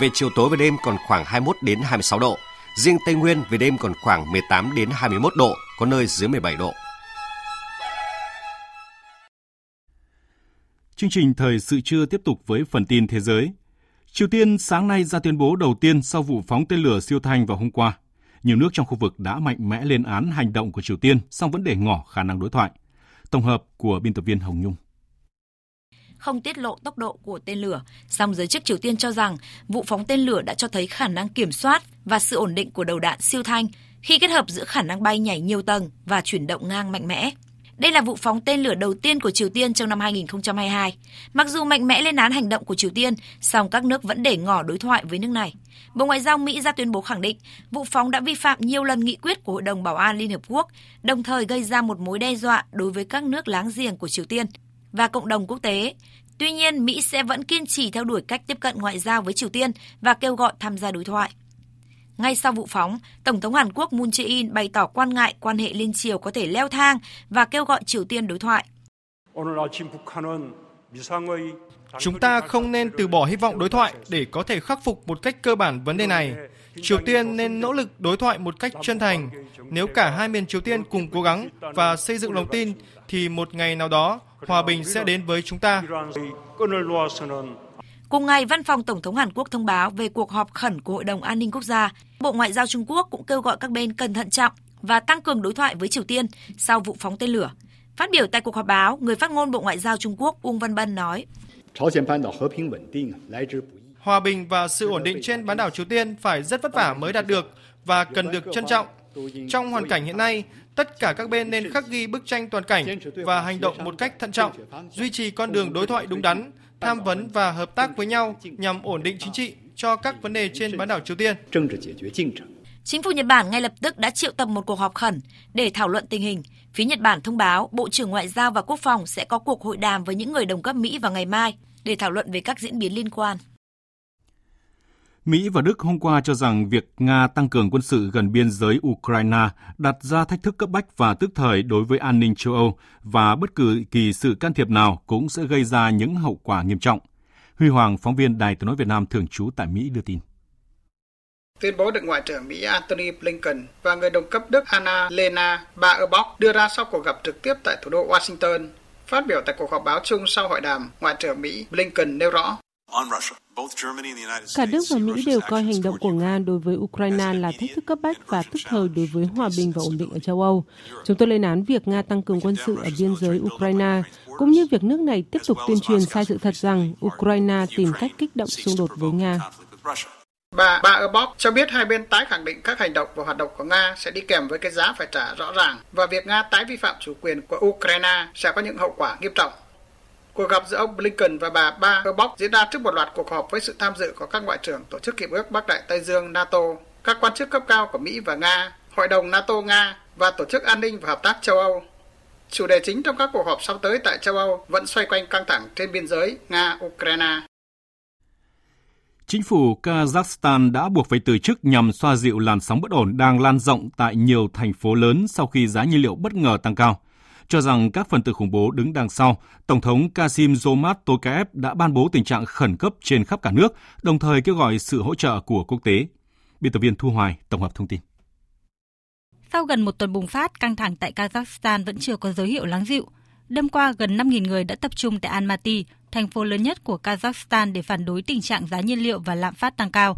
Về chiều tối và đêm còn khoảng 21 đến 26 độ. Riêng Tây Nguyên về đêm còn khoảng 18 đến 21 độ, có nơi dưới 17 độ. Chương trình thời sự trưa tiếp tục với phần tin thế giới. Triều Tiên sáng nay ra tuyên bố đầu tiên sau vụ phóng tên lửa siêu thanh vào hôm qua. Nhiều nước trong khu vực đã mạnh mẽ lên án hành động của Triều Tiên, song vẫn để ngỏ khả năng đối thoại. Tổng hợp của biên tập viên Hồng Nhung không tiết lộ tốc độ của tên lửa. Song giới chức Triều Tiên cho rằng vụ phóng tên lửa đã cho thấy khả năng kiểm soát và sự ổn định của đầu đạn siêu thanh khi kết hợp giữa khả năng bay nhảy nhiều tầng và chuyển động ngang mạnh mẽ. Đây là vụ phóng tên lửa đầu tiên của Triều Tiên trong năm 2022. Mặc dù mạnh mẽ lên án hành động của Triều Tiên, song các nước vẫn để ngỏ đối thoại với nước này. Bộ Ngoại giao Mỹ ra tuyên bố khẳng định vụ phóng đã vi phạm nhiều lần nghị quyết của Hội đồng Bảo an Liên Hợp Quốc, đồng thời gây ra một mối đe dọa đối với các nước láng giềng của Triều Tiên và cộng đồng quốc tế. Tuy nhiên, Mỹ sẽ vẫn kiên trì theo đuổi cách tiếp cận ngoại giao với Triều Tiên và kêu gọi tham gia đối thoại. Ngay sau vụ phóng, Tổng thống Hàn Quốc Moon Jae-in bày tỏ quan ngại quan hệ liên triều có thể leo thang và kêu gọi Triều Tiên đối thoại. Chúng ta không nên từ bỏ hy vọng đối thoại để có thể khắc phục một cách cơ bản vấn đề này. Triều Tiên nên nỗ lực đối thoại một cách chân thành. Nếu cả hai miền Triều Tiên cùng cố gắng và xây dựng lòng tin, thì một ngày nào đó hòa bình sẽ đến với chúng ta. Cùng ngày, Văn phòng Tổng thống Hàn Quốc thông báo về cuộc họp khẩn của Hội đồng An ninh Quốc gia. Bộ Ngoại giao Trung Quốc cũng kêu gọi các bên cần thận trọng và tăng cường đối thoại với Triều Tiên sau vụ phóng tên lửa. Phát biểu tại cuộc họp báo, người phát ngôn Bộ Ngoại giao Trung Quốc Uông Văn Bân nói: Hòa bình và sự ổn định trên bán đảo Triều Tiên phải rất vất vả mới đạt được và cần được trân trọng. Trong hoàn cảnh hiện nay, tất cả các bên nên khắc ghi bức tranh toàn cảnh và hành động một cách thận trọng, duy trì con đường đối thoại đúng đắn, tham vấn và hợp tác với nhau nhằm ổn định chính trị cho các vấn đề trên bán đảo Triều Tiên. Chính phủ Nhật Bản ngay lập tức đã triệu tập một cuộc họp khẩn để thảo luận tình hình. Phía Nhật Bản thông báo Bộ trưởng Ngoại giao và Quốc phòng sẽ có cuộc hội đàm với những người đồng cấp Mỹ vào ngày mai để thảo luận về các diễn biến liên quan. Mỹ và Đức hôm qua cho rằng việc Nga tăng cường quân sự gần biên giới Ukraine đặt ra thách thức cấp bách và tức thời đối với an ninh châu Âu và bất cứ kỳ sự can thiệp nào cũng sẽ gây ra những hậu quả nghiêm trọng. Huy Hoàng, phóng viên Đài tiếng nói Việt Nam thường trú tại Mỹ đưa tin. Tuyên bố được Ngoại trưởng Mỹ Antony Blinken và người đồng cấp Đức Anna Lena Baerbock đưa ra sau cuộc gặp trực tiếp tại thủ đô Washington. Phát biểu tại cuộc họp báo chung sau hội đàm, Ngoại trưởng Mỹ Blinken nêu rõ. Cả Đức và Mỹ đều coi hành động của Nga đối với Ukraine là thách thức cấp bách và tức thời đối với hòa bình và ổn định ở châu Âu. Chúng tôi lên án việc Nga tăng cường quân sự ở biên giới Ukraine, cũng như việc nước này tiếp tục tuyên truyền sai sự thật rằng Ukraine tìm cách kích động xung đột với Nga. Bà Baerbock cho biết hai bên tái khẳng định các hành động và hoạt động của Nga sẽ đi kèm với cái giá phải trả rõ ràng và việc Nga tái vi phạm chủ quyền của Ukraine sẽ có những hậu quả nghiêm trọng. Cuộc gặp giữa ông Blinken và bà Baerbock diễn ra trước một loạt cuộc họp với sự tham dự của các ngoại trưởng Tổ chức Hiệp ước Bắc Đại Tây Dương NATO, các quan chức cấp cao của Mỹ và Nga, Hội đồng NATO-Nga và Tổ chức An ninh và Hợp tác châu Âu. Chủ đề chính trong các cuộc họp sắp tới tại châu Âu vẫn xoay quanh căng thẳng trên biên giới Nga-Ukraine. Chính phủ Kazakhstan đã buộc phải từ chức nhằm xoa dịu làn sóng bất ổn đang lan rộng tại nhiều thành phố lớn sau khi giá nhiên liệu bất ngờ tăng cao. Cho rằng các phần tử khủng bố đứng đằng sau, Tổng thống Kasim Zomat Tokayev đã ban bố tình trạng khẩn cấp trên khắp cả nước, đồng thời kêu gọi sự hỗ trợ của quốc tế. Biên tập viên Thu Hoài tổng hợp thông tin. Sau gần một tuần bùng phát, căng thẳng tại Kazakhstan vẫn chưa có dấu hiệu lắng dịu. Đêm qua, gần 5.000 người đã tập trung tại Almaty, thành phố lớn nhất của Kazakhstan để phản đối tình trạng giá nhiên liệu và lạm phát tăng cao.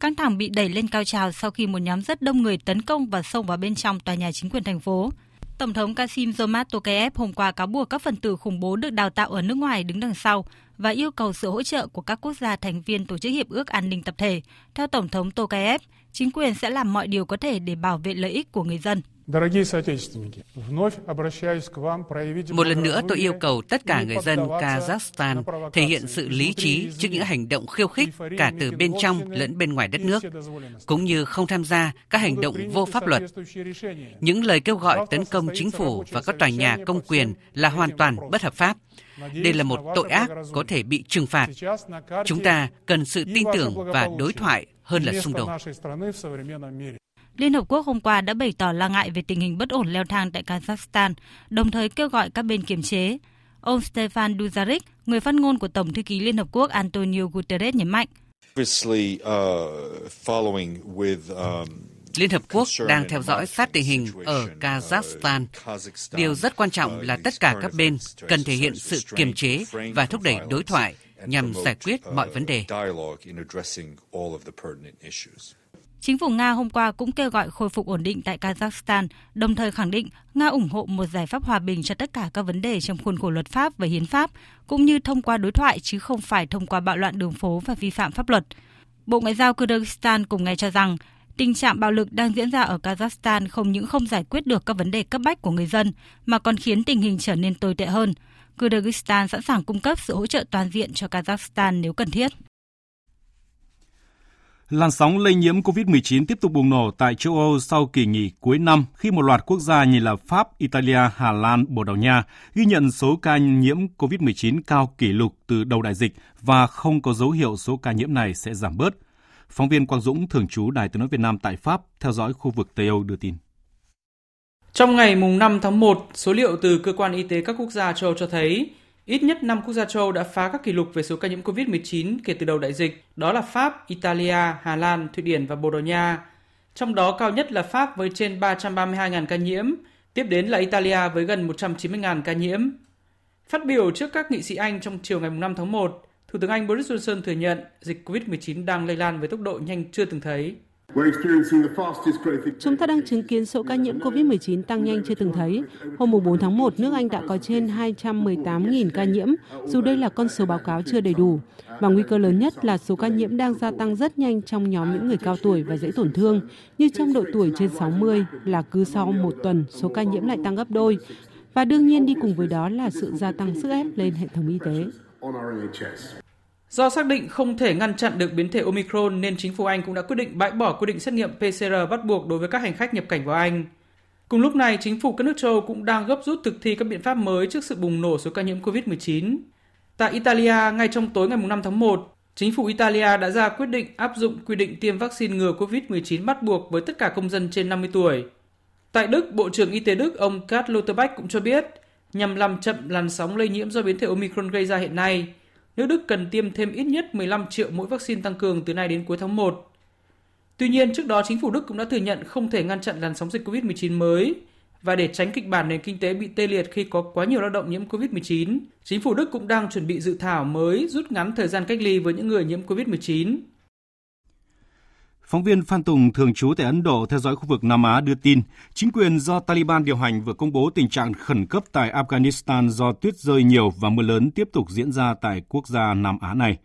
Căng thẳng bị đẩy lên cao trào sau khi một nhóm rất đông người tấn công và xông vào bên trong tòa nhà chính quyền thành phố. Tổng thống Kasim Jomart Tokayev hôm qua cáo buộc các phần tử khủng bố được đào tạo ở nước ngoài đứng đằng sau và yêu cầu sự hỗ trợ của các quốc gia thành viên Tổ chức Hiệp ước An ninh Tập thể. Theo Tổng thống Tokayev, chính quyền sẽ làm mọi điều có thể để bảo vệ lợi ích của người dân. Một lần nữa tôi yêu cầu tất cả người dân Kazakhstan thể hiện sự lý trí trước những hành động khiêu khích cả từ bên trong lẫn bên ngoài đất nước, cũng như không tham gia các hành động vô pháp luật. Những lời kêu gọi tấn công chính phủ và các tòa nhà công quyền là hoàn toàn bất hợp pháp. Đây là một tội ác có thể bị trừng phạt. Chúng ta cần sự tin tưởng và đối thoại hơn là xung đột. Liên Hợp Quốc hôm qua đã bày tỏ lo ngại về tình hình bất ổn leo thang tại Kazakhstan, đồng thời kêu gọi các bên kiềm chế. Ông Stefan Dujarric, người phát ngôn của Tổng thư ký Liên Hợp Quốc Antonio Guterres nhấn mạnh. Liên Hợp Quốc đang theo dõi sát tình hình ở Kazakhstan. Điều rất quan trọng là tất cả các bên cần thể hiện sự kiềm chế và thúc đẩy đối thoại nhằm giải quyết mọi vấn đề. Chính phủ Nga hôm qua cũng kêu gọi khôi phục ổn định tại Kazakhstan, đồng thời khẳng định Nga ủng hộ một giải pháp hòa bình cho tất cả các vấn đề trong khuôn khổ luật pháp và hiến pháp, cũng như thông qua đối thoại chứ không phải thông qua bạo loạn đường phố và vi phạm pháp luật. Bộ Ngoại giao Kyrgyzstan cùng ngày cho rằng tình trạng bạo lực đang diễn ra ở Kazakhstan không những không giải quyết được các vấn đề cấp bách của người dân, mà còn khiến tình hình trở nên tồi tệ hơn. Kyrgyzstan sẵn sàng cung cấp sự hỗ trợ toàn diện cho Kazakhstan nếu cần thiết. Làn sóng lây nhiễm COVID-19 tiếp tục bùng nổ tại châu Âu sau kỳ nghỉ cuối năm khi một loạt quốc gia như là Pháp, Italia, Hà Lan, Bồ Đào Nha ghi nhận số ca nhiễm COVID-19 cao kỷ lục từ đầu đại dịch và không có dấu hiệu số ca nhiễm này sẽ giảm bớt. Phóng viên Quang Dũng, thường trú Đài tiếng nói Việt Nam tại Pháp, theo dõi khu vực Tây Âu đưa tin. Trong ngày mùng 5 tháng 1, số liệu từ cơ quan y tế các quốc gia châu Âu cho thấy Ít nhất 5 quốc gia châu đã phá các kỷ lục về số ca nhiễm COVID-19 kể từ đầu đại dịch, đó là Pháp, Italia, Hà Lan, Thụy Điển và Bồ Đào Nha. Trong đó cao nhất là Pháp với trên 332.000 ca nhiễm, tiếp đến là Italia với gần 190.000 ca nhiễm. Phát biểu trước các nghị sĩ Anh trong chiều ngày 5 tháng 1, Thủ tướng Anh Boris Johnson thừa nhận dịch COVID-19 đang lây lan với tốc độ nhanh chưa từng thấy. Chúng ta đang chứng kiến số ca nhiễm COVID-19 tăng nhanh chưa từng thấy. Hôm 4 tháng 1, nước Anh đã có trên 218.000 ca nhiễm, dù đây là con số báo cáo chưa đầy đủ. Và nguy cơ lớn nhất là số ca nhiễm đang gia tăng rất nhanh trong nhóm những người cao tuổi và dễ tổn thương, như trong độ tuổi trên 60 là cứ sau một tuần số ca nhiễm lại tăng gấp đôi. Và đương nhiên đi cùng với đó là sự gia tăng sức ép lên hệ thống y tế. Do xác định không thể ngăn chặn được biến thể Omicron nên chính phủ Anh cũng đã quyết định bãi bỏ quy định xét nghiệm PCR bắt buộc đối với các hành khách nhập cảnh vào Anh. Cùng lúc này, chính phủ các nước châu cũng đang gấp rút thực thi các biện pháp mới trước sự bùng nổ số ca nhiễm COVID-19. Tại Italia, ngay trong tối ngày 5 tháng 1, chính phủ Italia đã ra quyết định áp dụng quy định tiêm vaccine ngừa COVID-19 bắt buộc với tất cả công dân trên 50 tuổi. Tại Đức, Bộ trưởng Y tế Đức ông Karl Lauterbach cũng cho biết, nhằm làm chậm làn sóng lây nhiễm do biến thể Omicron gây ra hiện nay, nước Đức cần tiêm thêm ít nhất 15 triệu mũi vaccine tăng cường từ nay đến cuối tháng 1. Tuy nhiên, trước đó chính phủ Đức cũng đã thừa nhận không thể ngăn chặn làn sóng dịch COVID-19 mới và để tránh kịch bản nền kinh tế bị tê liệt khi có quá nhiều lao động nhiễm COVID-19, chính phủ Đức cũng đang chuẩn bị dự thảo mới rút ngắn thời gian cách ly với những người nhiễm COVID-19. Phóng viên Phan Tùng thường trú tại Ấn Độ theo dõi khu vực Nam Á đưa tin, chính quyền do Taliban điều hành vừa công bố tình trạng khẩn cấp tại Afghanistan do tuyết rơi nhiều và mưa lớn tiếp tục diễn ra tại quốc gia Nam Á này.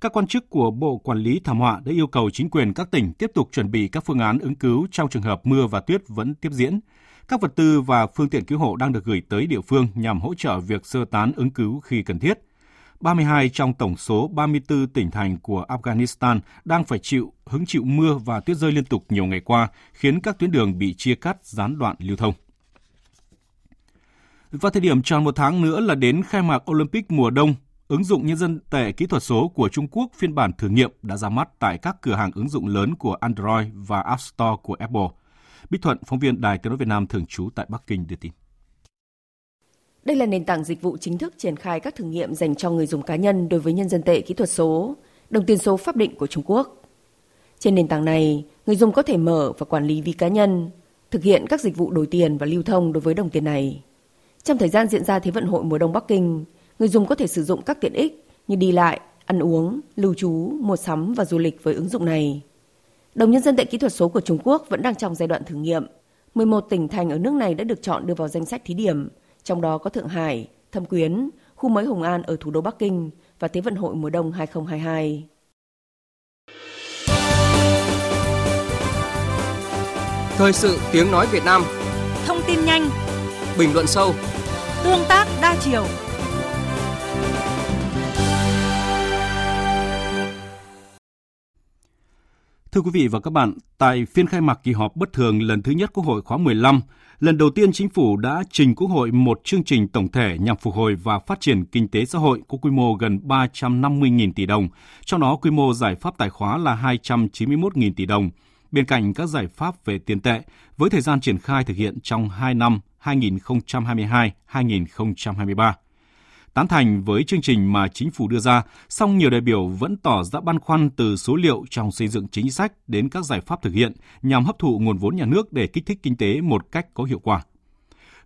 Các quan chức của Bộ Quản lý Thảm họa đã yêu cầu chính quyền các tỉnh tiếp tục chuẩn bị các phương án ứng cứu trong trường hợp mưa và tuyết vẫn tiếp diễn. Các vật tư và phương tiện cứu hộ đang được gửi tới địa phương nhằm hỗ trợ việc sơ tán ứng cứu khi cần thiết. 32 trong tổng số 34 tỉnh thành của Afghanistan đang phải chịu hứng chịu mưa và tuyết rơi liên tục nhiều ngày qua, khiến các tuyến đường bị chia cắt, gián đoạn lưu thông. Vào thời điểm tròn một tháng nữa là đến khai mạc Olympic mùa đông, ứng dụng nhân dân tệ kỹ thuật số của Trung Quốc phiên bản thử nghiệm đã ra mắt tại các cửa hàng ứng dụng lớn của Android và App Store của Apple. Bích Thuận, phóng viên Đài Tiếng nói Việt Nam thường trú tại Bắc Kinh đưa tin. Đây là nền tảng dịch vụ chính thức triển khai các thử nghiệm dành cho người dùng cá nhân đối với nhân dân tệ kỹ thuật số, đồng tiền số pháp định của Trung Quốc. Trên nền tảng này, người dùng có thể mở và quản lý ví cá nhân, thực hiện các dịch vụ đổi tiền và lưu thông đối với đồng tiền này. Trong thời gian diễn ra Thế vận hội mùa đông Bắc Kinh, người dùng có thể sử dụng các tiện ích như đi lại, ăn uống, lưu trú, mua sắm và du lịch với ứng dụng này. Đồng nhân dân tệ kỹ thuật số của Trung Quốc vẫn đang trong giai đoạn thử nghiệm. 11 tỉnh thành ở nước này đã được chọn đưa vào danh sách thí điểm – trong đó có Thượng Hải, Thâm Quyến, khu mới Hồng An ở thủ đô Bắc Kinh và Thế vận hội mùa đông 2022. Thời sự tiếng nói Việt Nam tin nhanh, bình luận sâu, tương tác đa chiều. Thưa quý vị và các bạn, tại phiên khai mạc kỳ họp bất thường lần thứ nhất Quốc hội khóa 15, lần đầu tiên chính phủ đã trình Quốc hội một chương trình tổng thể nhằm phục hồi và phát triển kinh tế xã hội có quy mô gần 350.000 tỷ đồng, trong đó quy mô giải pháp tài khóa là 291.000 tỷ đồng, bên cạnh các giải pháp về tiền tệ với thời gian triển khai thực hiện trong 2 năm 2022-2023 tán thành với chương trình mà chính phủ đưa ra, song nhiều đại biểu vẫn tỏ ra băn khoăn từ số liệu trong xây dựng chính sách đến các giải pháp thực hiện nhằm hấp thụ nguồn vốn nhà nước để kích thích kinh tế một cách có hiệu quả.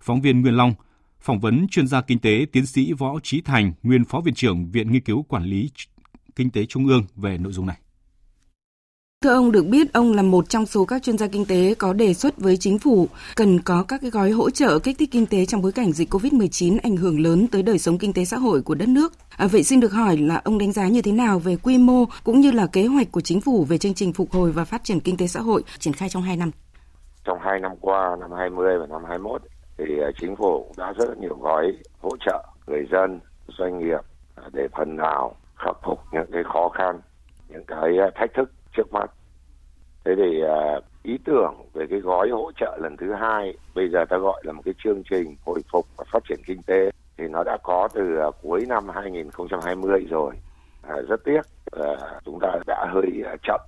Phóng viên Nguyên Long phỏng vấn chuyên gia kinh tế tiến sĩ Võ Trí Thành, nguyên phó viện trưởng Viện Nghiên cứu Quản lý Kinh tế Trung ương về nội dung này. Thưa ông, được biết ông là một trong số các chuyên gia kinh tế có đề xuất với chính phủ cần có các cái gói hỗ trợ kích thích kinh tế trong bối cảnh dịch COVID-19 ảnh hưởng lớn tới đời sống kinh tế xã hội của đất nước. À, vậy xin được hỏi là ông đánh giá như thế nào về quy mô cũng như là kế hoạch của chính phủ về chương trình phục hồi và phát triển kinh tế xã hội triển khai trong 2 năm? Trong 2 năm qua, năm 20 và năm 21, thì à, chính phủ đã rất nhiều gói hỗ trợ người dân, doanh nghiệp à, để phần nào khắc phục những cái khó khăn, những cái à, thách thức trước mắt. Thế thì uh, ý tưởng về cái gói hỗ trợ lần thứ hai bây giờ ta gọi là một cái chương trình hồi phục và phát triển kinh tế thì nó đã có từ uh, cuối năm 2020 rồi. À, rất tiếc uh, chúng ta đã hơi uh, chậm.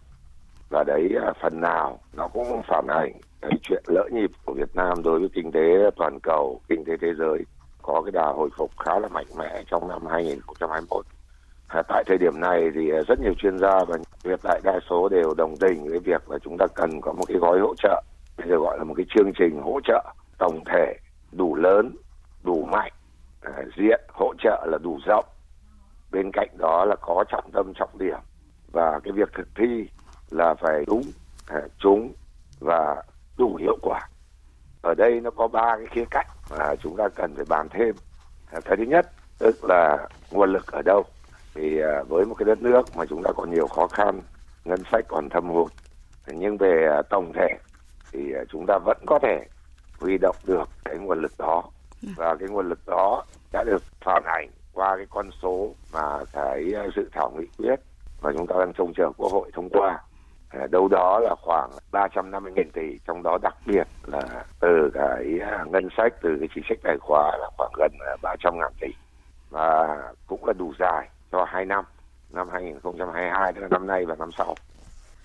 Và đấy uh, phần nào nó cũng phản ảnh cái chuyện lỡ nhịp của Việt Nam đối với kinh tế toàn cầu kinh tế thế giới có cái đà hồi phục khá là mạnh mẽ trong năm 2021 À, tại thời điểm này thì à, rất nhiều chuyên gia và tuyệt đại đa số đều đồng tình với việc là chúng ta cần có một cái gói hỗ trợ bây giờ gọi là một cái chương trình hỗ trợ tổng thể đủ lớn đủ mạnh à, diện hỗ trợ là đủ rộng. Bên cạnh đó là có trọng tâm trọng điểm và cái việc thực thi là phải đúng à, trúng và đủ hiệu quả. Ở đây nó có ba cái khía cạnh mà chúng ta cần phải bàn thêm. À, cái thứ nhất tức là nguồn lực ở đâu? Thì à, với một cái đất nước mà chúng ta còn nhiều khó khăn ngân sách còn thâm hụt nhưng về à, tổng thể thì à, chúng ta vẫn có thể huy động được cái nguồn lực đó. Và cái nguồn lực đó đã được phản ảnh qua cái con số mà cái dự thảo nghị quyết mà chúng ta đang trông chờ quốc hội thông qua. Đâu đó là khoảng 350 nghìn tỷ trong đó đặc biệt là từ cái ngân sách từ cái chính sách tài khóa là khoảng gần 300 ngàn tỷ. Và cũng là đủ dài cho hai năm năm 2022 tức là năm nay và năm sau.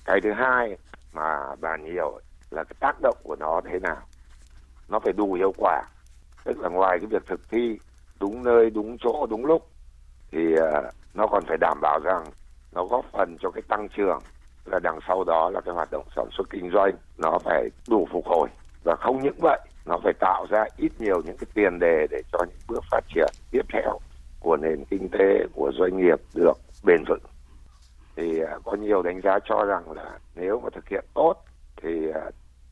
Cái thứ hai mà bàn nhiều là cái tác động của nó thế nào. Nó phải đủ hiệu quả. Tức là ngoài cái việc thực thi đúng nơi, đúng chỗ, đúng lúc, thì ờ, nó còn phải đảm bảo rằng nó góp phần cho cái tăng trưởng. Là đằng sau đó là cái hoạt động sản xuất kinh doanh, nó phải đủ phục hồi. Và không những vậy, nó phải tạo ra ít nhiều những cái tiền đề để cho những bước phát triển tiếp theo của nền kinh tế của doanh nghiệp được bền vững. Thì à, có nhiều đánh giá cho rằng là nếu mà thực hiện tốt thì à,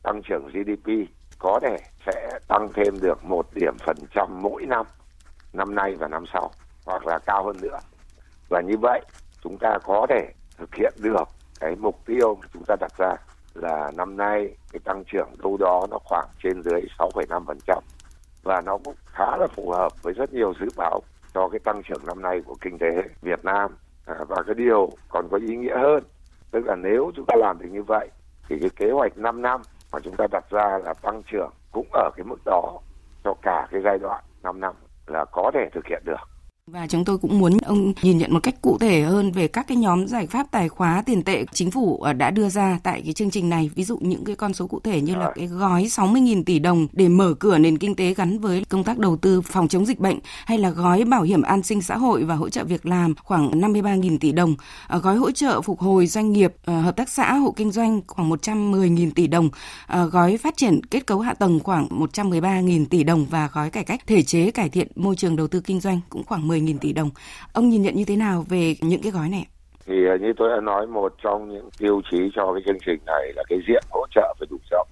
tăng trưởng GDP có thể sẽ tăng thêm được một điểm phần trăm mỗi năm năm nay và năm sau hoặc là cao hơn nữa. Và như vậy chúng ta có thể thực hiện được cái mục tiêu chúng ta đặt ra là năm nay cái tăng trưởng đâu đó nó khoảng trên dưới 6,5% và nó cũng khá là phù hợp với rất nhiều dự báo cho cái tăng trưởng năm nay của kinh tế Việt Nam à, và cái điều còn có ý nghĩa hơn tức là nếu chúng ta làm được như vậy thì cái kế hoạch 5 năm mà chúng ta đặt ra là tăng trưởng cũng ở cái mức đó cho cả cái giai đoạn 5 năm là có thể thực hiện được. Và chúng tôi cũng muốn ông nhìn nhận một cách cụ thể hơn về các cái nhóm giải pháp tài khóa tiền tệ chính phủ ờ, đã đưa ra tại cái chương trình này. Ví dụ những cái con số cụ thể như là cái gói 60.000 tỷ đồng để mở cửa nền kinh tế gắn với công tác đầu tư phòng chống dịch bệnh hay là gói bảo hiểm an sinh xã hội và hỗ trợ việc làm khoảng 53.000 tỷ đồng, ờ, gói hỗ trợ phục hồi doanh nghiệp, ờ, hợp tác xã, hộ kinh doanh khoảng 110.000 tỷ đồng, gói phát triển kết cấu hạ tầng khoảng 113.000 tỷ đồng và gói cải cách thể chế cải thiện môi trường đầu tư kinh doanh cũng khoảng 10 10.000 tỷ đồng. Ông nhìn nhận như thế nào về những cái gói này? Thì à, như tôi đã nói, một trong những tiêu chí cho cái chương trình này là cái diện hỗ trợ phải đủ rộng.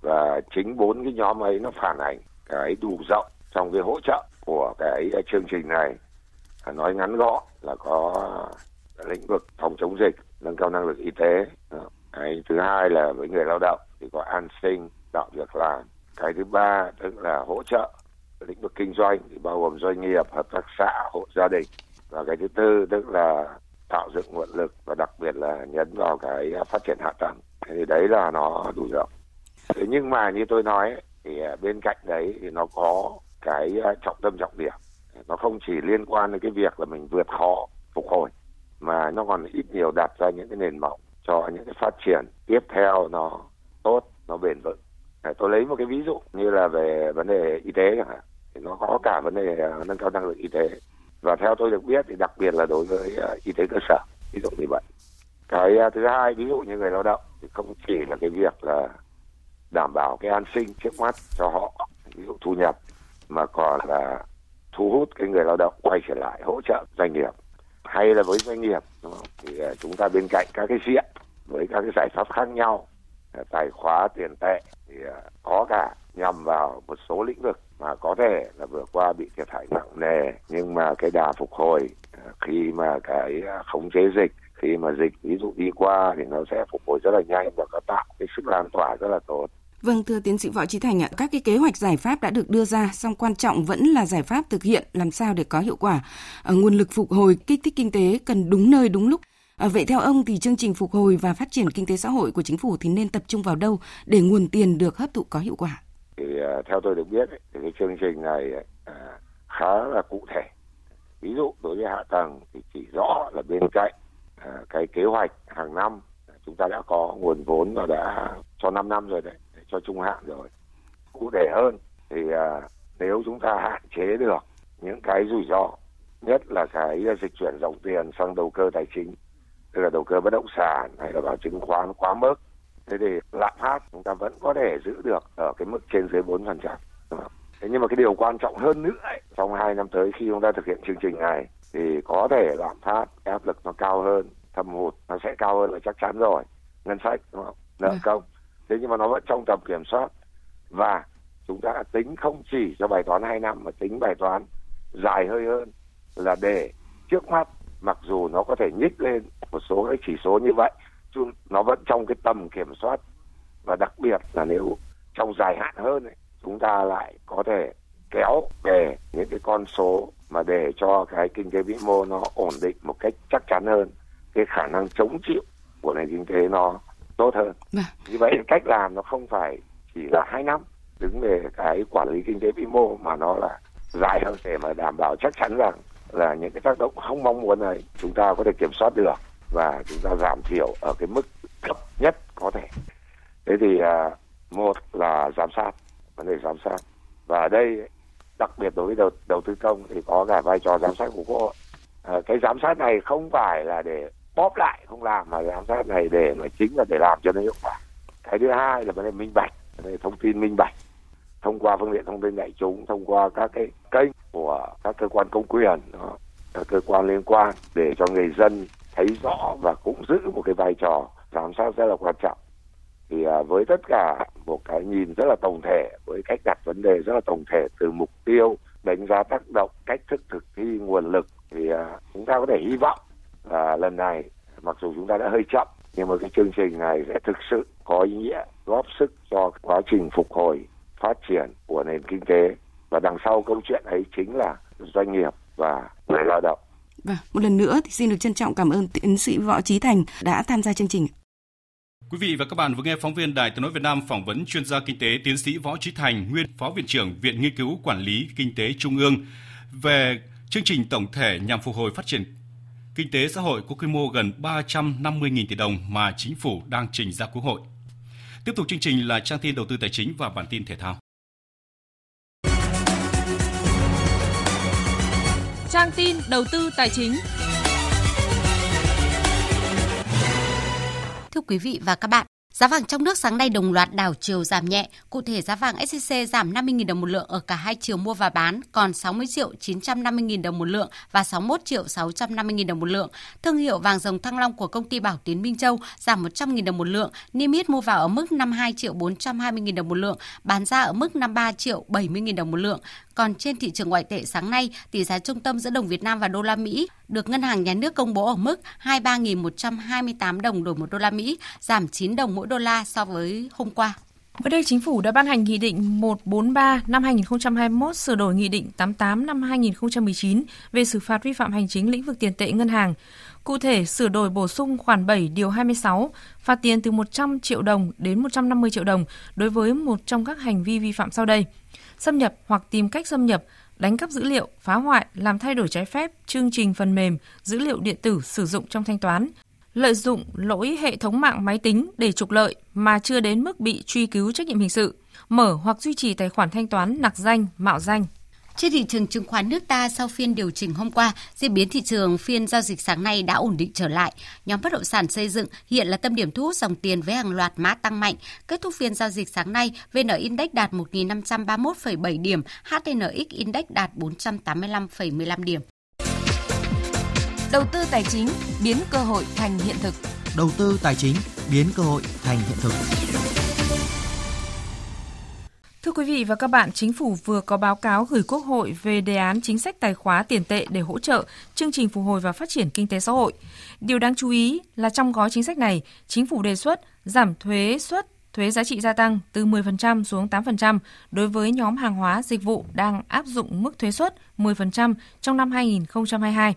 Và chính bốn cái nhóm ấy nó phản ảnh cái đủ rộng trong cái hỗ trợ của cái à, chương trình này. À, nói ngắn gọn là có lĩnh vực phòng chống dịch, nâng cao năng lực y tế. Cái thứ hai là với người lao động thì có an sinh, tạo việc làm. Cái thứ ba tức là hỗ trợ lĩnh vực kinh doanh thì bao gồm doanh nghiệp, hợp tác xã, hộ gia đình. Và cái thứ tư tức là tạo dựng nguồn lực và đặc biệt là nhấn vào cái phát triển hạ tầng. Thì đấy là nó đủ rộng. Thế nhưng mà như tôi nói thì bên cạnh đấy thì nó có cái ờ, trọng tâm trọng điểm. Nó không chỉ liên quan đến cái việc là mình vượt khó, phục hồi, mà nó còn ít nhiều đặt ra những cái nền móng cho những cái phát triển tiếp theo nó tốt, nó bền vững. Ờ, tôi lấy một cái ví dụ như là về vấn đề y tế chẳng hạn thì nó có cả vấn đề à, nâng cao năng lực y tế. Và theo tôi được biết thì đặc biệt là đối với à, y tế cơ sở, ví dụ như vậy. Cái à, thứ hai, ví dụ như người lao động thì không chỉ là cái việc là đảm bảo cái an sinh trước mắt cho họ, ví dụ thu nhập, mà còn là thu hút cái người lao động quay trở lại hỗ trợ doanh nghiệp. Hay là với doanh nghiệp, đúng không? thì chúng ta bên cạnh các cái diện với các cái giải pháp khác nhau tài khóa, tiền tệ thì có cả nhằm vào một số lĩnh vực mà có thể là vừa qua bị thiệt hại nặng nề nhưng mà cái đà phục hồi à, khi mà cái à, khống chế dịch khi mà dịch ví dụ đi qua thì nó sẽ phục hồi rất là nhanh và có tạo cái sức lan tỏa rất là tốt Vâng, thưa tiến sĩ Võ Trí Thành ạ, các cái kế hoạch giải pháp đã được đưa ra, song quan trọng vẫn là giải pháp thực hiện làm sao để có hiệu quả. À, nguồn lực phục hồi, kích thích kinh tế cần đúng nơi đúng lúc. À, vậy theo ông thì chương trình phục hồi và phát triển kinh tế xã hội của chính phủ thì nên tập trung vào đâu để nguồn tiền được hấp thụ có hiệu quả? Thì uh, theo tôi được biết thì cái chương trình này uh, khá là cụ thể. Ví dụ đối với hạ tầng thì chỉ rõ là bên cạnh uh, cái kế hoạch hàng năm chúng ta đã có nguồn vốn và đã cho 5 năm rồi đấy cho trung hạn rồi cụ thể hơn thì à, nếu chúng ta hạn chế được những cái rủi ro nhất là cái dịch chuyển dòng tiền sang đầu cơ tài chính tức là đầu cơ bất động sản hay là vào chứng khoán quá mức thế thì lạm phát chúng ta vẫn có thể giữ được ở cái mức trên dưới bốn phần trăm. Thế nhưng mà cái điều quan trọng hơn nữa ấy, trong hai năm tới khi chúng ta thực hiện chương trình này thì có thể lạm phát áp lực nó cao hơn thâm hụt nó sẽ cao hơn là chắc chắn rồi. Ngân sách đúng không? Nợ vâng. công. Thế nhưng mà nó vẫn trong tầm kiểm soát. Và chúng ta tính không chỉ cho bài toán hai năm mà tính bài toán dài hơi hơn là để trước mắt mặc dù nó có thể nhích lên một số cái chỉ số như vậy nó vẫn trong cái tầm kiểm soát. Và đặc biệt là nếu trong dài hạn hơn ấy, chúng ta lại có thể kéo về những cái con số mà để cho cái kinh tế vĩ mô nó ổn định một cách chắc chắn hơn. Cái khả năng chống chịu của nền kinh tế nó tốt hơn. Vâng. như vậy cách làm nó không phải chỉ là hai năm đứng về cái quản lý kinh tế vĩ mô mà nó là dài hơn để mà đảm bảo chắc chắn rằng là những cái tác động không mong muốn này chúng ta có thể kiểm soát được và chúng ta giảm thiểu ở cái mức thấp nhất có thể. Thế thì à, một là giám sát vấn đề giám sát. Và ở đây đặc biệt đối với đầu, đầu tư công thì có cả vai trò giám sát của quốc hội. À, cái giám sát này không phải là để bóp lại không làm mà giám sát này để mà chính là để làm cho nó hiệu quả. Cái thứ hai là vấn đề minh bạch vấn đề thông tin minh bạch. Thông qua phương tiện thông tin đại chúng thông qua các cái kênh của các cơ quan công quyền đó, các cơ quan liên quan để cho người dân thấy rõ và cũng giữ một cái vai trò giám sát rất là quan trọng thì à, với tất cả một cái nhìn rất là tổng thể với cách đặt vấn đề rất là tổng thể từ mục tiêu đánh giá tác động cách thức thực thi nguồn lực thì à, chúng ta có thể hy vọng là lần này mặc dù chúng ta đã hơi chậm nhưng mà cái chương trình này sẽ thực sự có ý nghĩa góp sức cho quá trình phục hồi phát triển của nền kinh tế và đằng sau câu chuyện ấy chính là doanh nghiệp và người lao động. Và vâng, một lần nữa thì xin được trân trọng cảm ơn tiến sĩ Võ Trí Thành đã tham gia chương trình. Quý vị và các bạn vừa nghe phóng viên Đài Tiếng nói Việt Nam phỏng vấn chuyên gia kinh tế tiến sĩ Võ Trí Thành, nguyên phó viện trưởng Viện Nghiên cứu Quản lý Kinh tế Trung ương về chương trình tổng thể nhằm phục hồi phát triển kinh tế xã hội có quy mô gần 350.000 tỷ đồng mà chính phủ đang trình ra Quốc hội. Tiếp tục chương trình là trang tin đầu tư tài chính và bản tin thể thao. Trang tin đầu tư tài chính. Thưa quý vị và các bạn, Giá vàng trong nước sáng nay đồng loạt đảo chiều giảm nhẹ, cụ thể giá vàng SJC giảm 50.000 đồng một lượng ở cả hai chiều mua và bán, còn 60 triệu 950.000 đồng một lượng và 61 triệu 650.000 đồng một lượng. Thương hiệu vàng dòng thăng long của công ty Bảo Tiến Minh Châu giảm 100.000 đồng một lượng, niêm yết mua vào ở mức 52 triệu 420.000 đồng một lượng, bán ra ở mức 53 triệu 70.000 đồng một lượng. Còn trên thị trường ngoại tệ sáng nay, tỷ giá trung tâm giữa đồng Việt Nam và đô la Mỹ được Ngân hàng Nhà nước công bố ở mức 23.128 đồng đổi một đô la Mỹ, giảm 9 đồng mỗi đô la so với hôm qua. Mới đây, Chính phủ đã ban hành Nghị định 143 năm 2021 sửa đổi Nghị định 88 năm 2019 về xử phạt vi phạm hành chính lĩnh vực tiền tệ ngân hàng. Cụ thể, sửa đổi bổ sung khoản 7 điều 26, phạt tiền từ 100 triệu đồng đến 150 triệu đồng đối với một trong các hành vi vi phạm sau đây. Xâm nhập hoặc tìm cách xâm nhập, đánh cắp dữ liệu, phá hoại, làm thay đổi trái phép chương trình phần mềm, dữ liệu điện tử sử dụng trong thanh toán, lợi dụng lỗi hệ thống mạng máy tính để trục lợi mà chưa đến mức bị truy cứu trách nhiệm hình sự, mở hoặc duy trì tài khoản thanh toán nặc danh, mạo danh, trên thị trường chứng khoán nước ta sau phiên điều chỉnh hôm qua, diễn biến thị trường phiên giao dịch sáng nay đã ổn định trở lại. Nhóm bất động sản xây dựng hiện là tâm điểm thu hút dòng tiền với hàng loạt mã tăng mạnh. Kết thúc phiên giao dịch sáng nay, VN Index đạt 1.531,7 điểm, HNX Index đạt 485,15 điểm. Đầu tư tài chính biến cơ hội thành hiện thực. Đầu tư tài chính biến cơ hội thành hiện thực. Thưa quý vị và các bạn, Chính phủ vừa có báo cáo gửi Quốc hội về đề án chính sách tài khóa tiền tệ để hỗ trợ chương trình phục hồi và phát triển kinh tế xã hội. Điều đáng chú ý là trong gói chính sách này, Chính phủ đề xuất giảm thuế suất thuế giá trị gia tăng từ 10% xuống 8% đối với nhóm hàng hóa dịch vụ đang áp dụng mức thuế suất 10% trong năm 2022.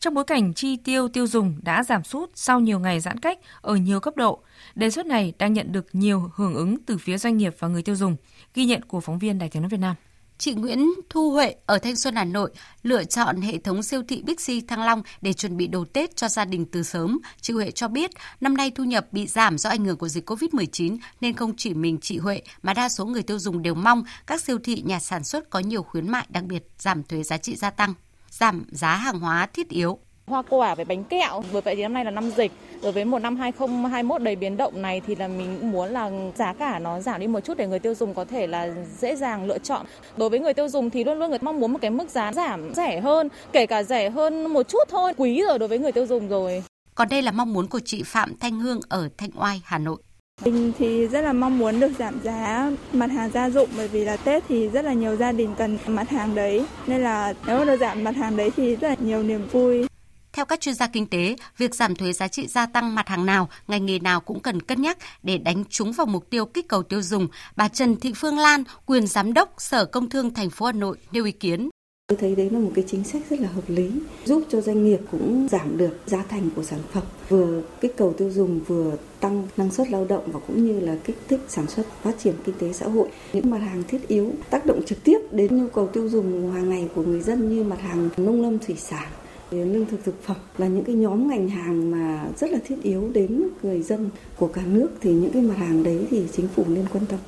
Trong bối cảnh chi tiêu tiêu dùng đã giảm sút sau nhiều ngày giãn cách ở nhiều cấp độ, đề xuất này đang nhận được nhiều hưởng ứng từ phía doanh nghiệp và người tiêu dùng. Ghi nhận của phóng viên Đài tiếng nói Việt Nam. Chị Nguyễn Thu Huệ ở Thanh Xuân Hà Nội lựa chọn hệ thống siêu thị Bixi Thăng Long để chuẩn bị đồ Tết cho gia đình từ sớm. Chị Huệ cho biết năm nay thu nhập bị giảm do ảnh hưởng của dịch Covid-19 nên không chỉ mình chị Huệ mà đa số người tiêu dùng đều mong các siêu thị nhà sản xuất có nhiều khuyến mại đặc biệt giảm thuế giá trị gia tăng, giảm giá hàng hóa thiết yếu hoa quả với bánh kẹo. Bởi vậy thì năm nay là năm dịch. Đối với một năm 2021 đầy biến động này thì là mình cũng muốn là giá cả nó giảm đi một chút để người tiêu dùng có thể là dễ dàng lựa chọn. Đối với người tiêu dùng thì luôn luôn người mong muốn một cái mức giá giảm rẻ hơn, kể cả rẻ hơn một chút thôi, quý rồi đối với người tiêu dùng rồi. Còn đây là mong muốn của chị Phạm Thanh Hương ở Thanh Oai, Hà Nội. Mình thì rất là mong muốn được giảm giá mặt hàng gia dụng bởi vì là Tết thì rất là nhiều gia đình cần mặt hàng đấy. Nên là nếu được giảm mặt hàng đấy thì rất là nhiều niềm vui. Theo các chuyên gia kinh tế, việc giảm thuế giá trị gia tăng mặt hàng nào, ngành nghề nào cũng cần cân nhắc để đánh trúng vào mục tiêu kích cầu tiêu dùng. Bà Trần Thị Phương Lan, quyền giám đốc Sở Công Thương thành phố Hà Nội nêu ý kiến. Tôi thấy đấy là một cái chính sách rất là hợp lý, giúp cho doanh nghiệp cũng giảm được giá thành của sản phẩm, vừa kích cầu tiêu dùng, vừa tăng năng suất lao động và cũng như là kích thích sản xuất phát triển kinh tế xã hội. Những mặt hàng thiết yếu tác động trực tiếp đến nhu cầu tiêu dùng hàng ngày của người dân như mặt hàng nông lâm thủy sản lương thực thực phẩm là những cái nhóm ngành hàng mà rất là thiết yếu đến người dân của cả nước thì những cái mặt hàng đấy thì chính phủ nên quan tâm.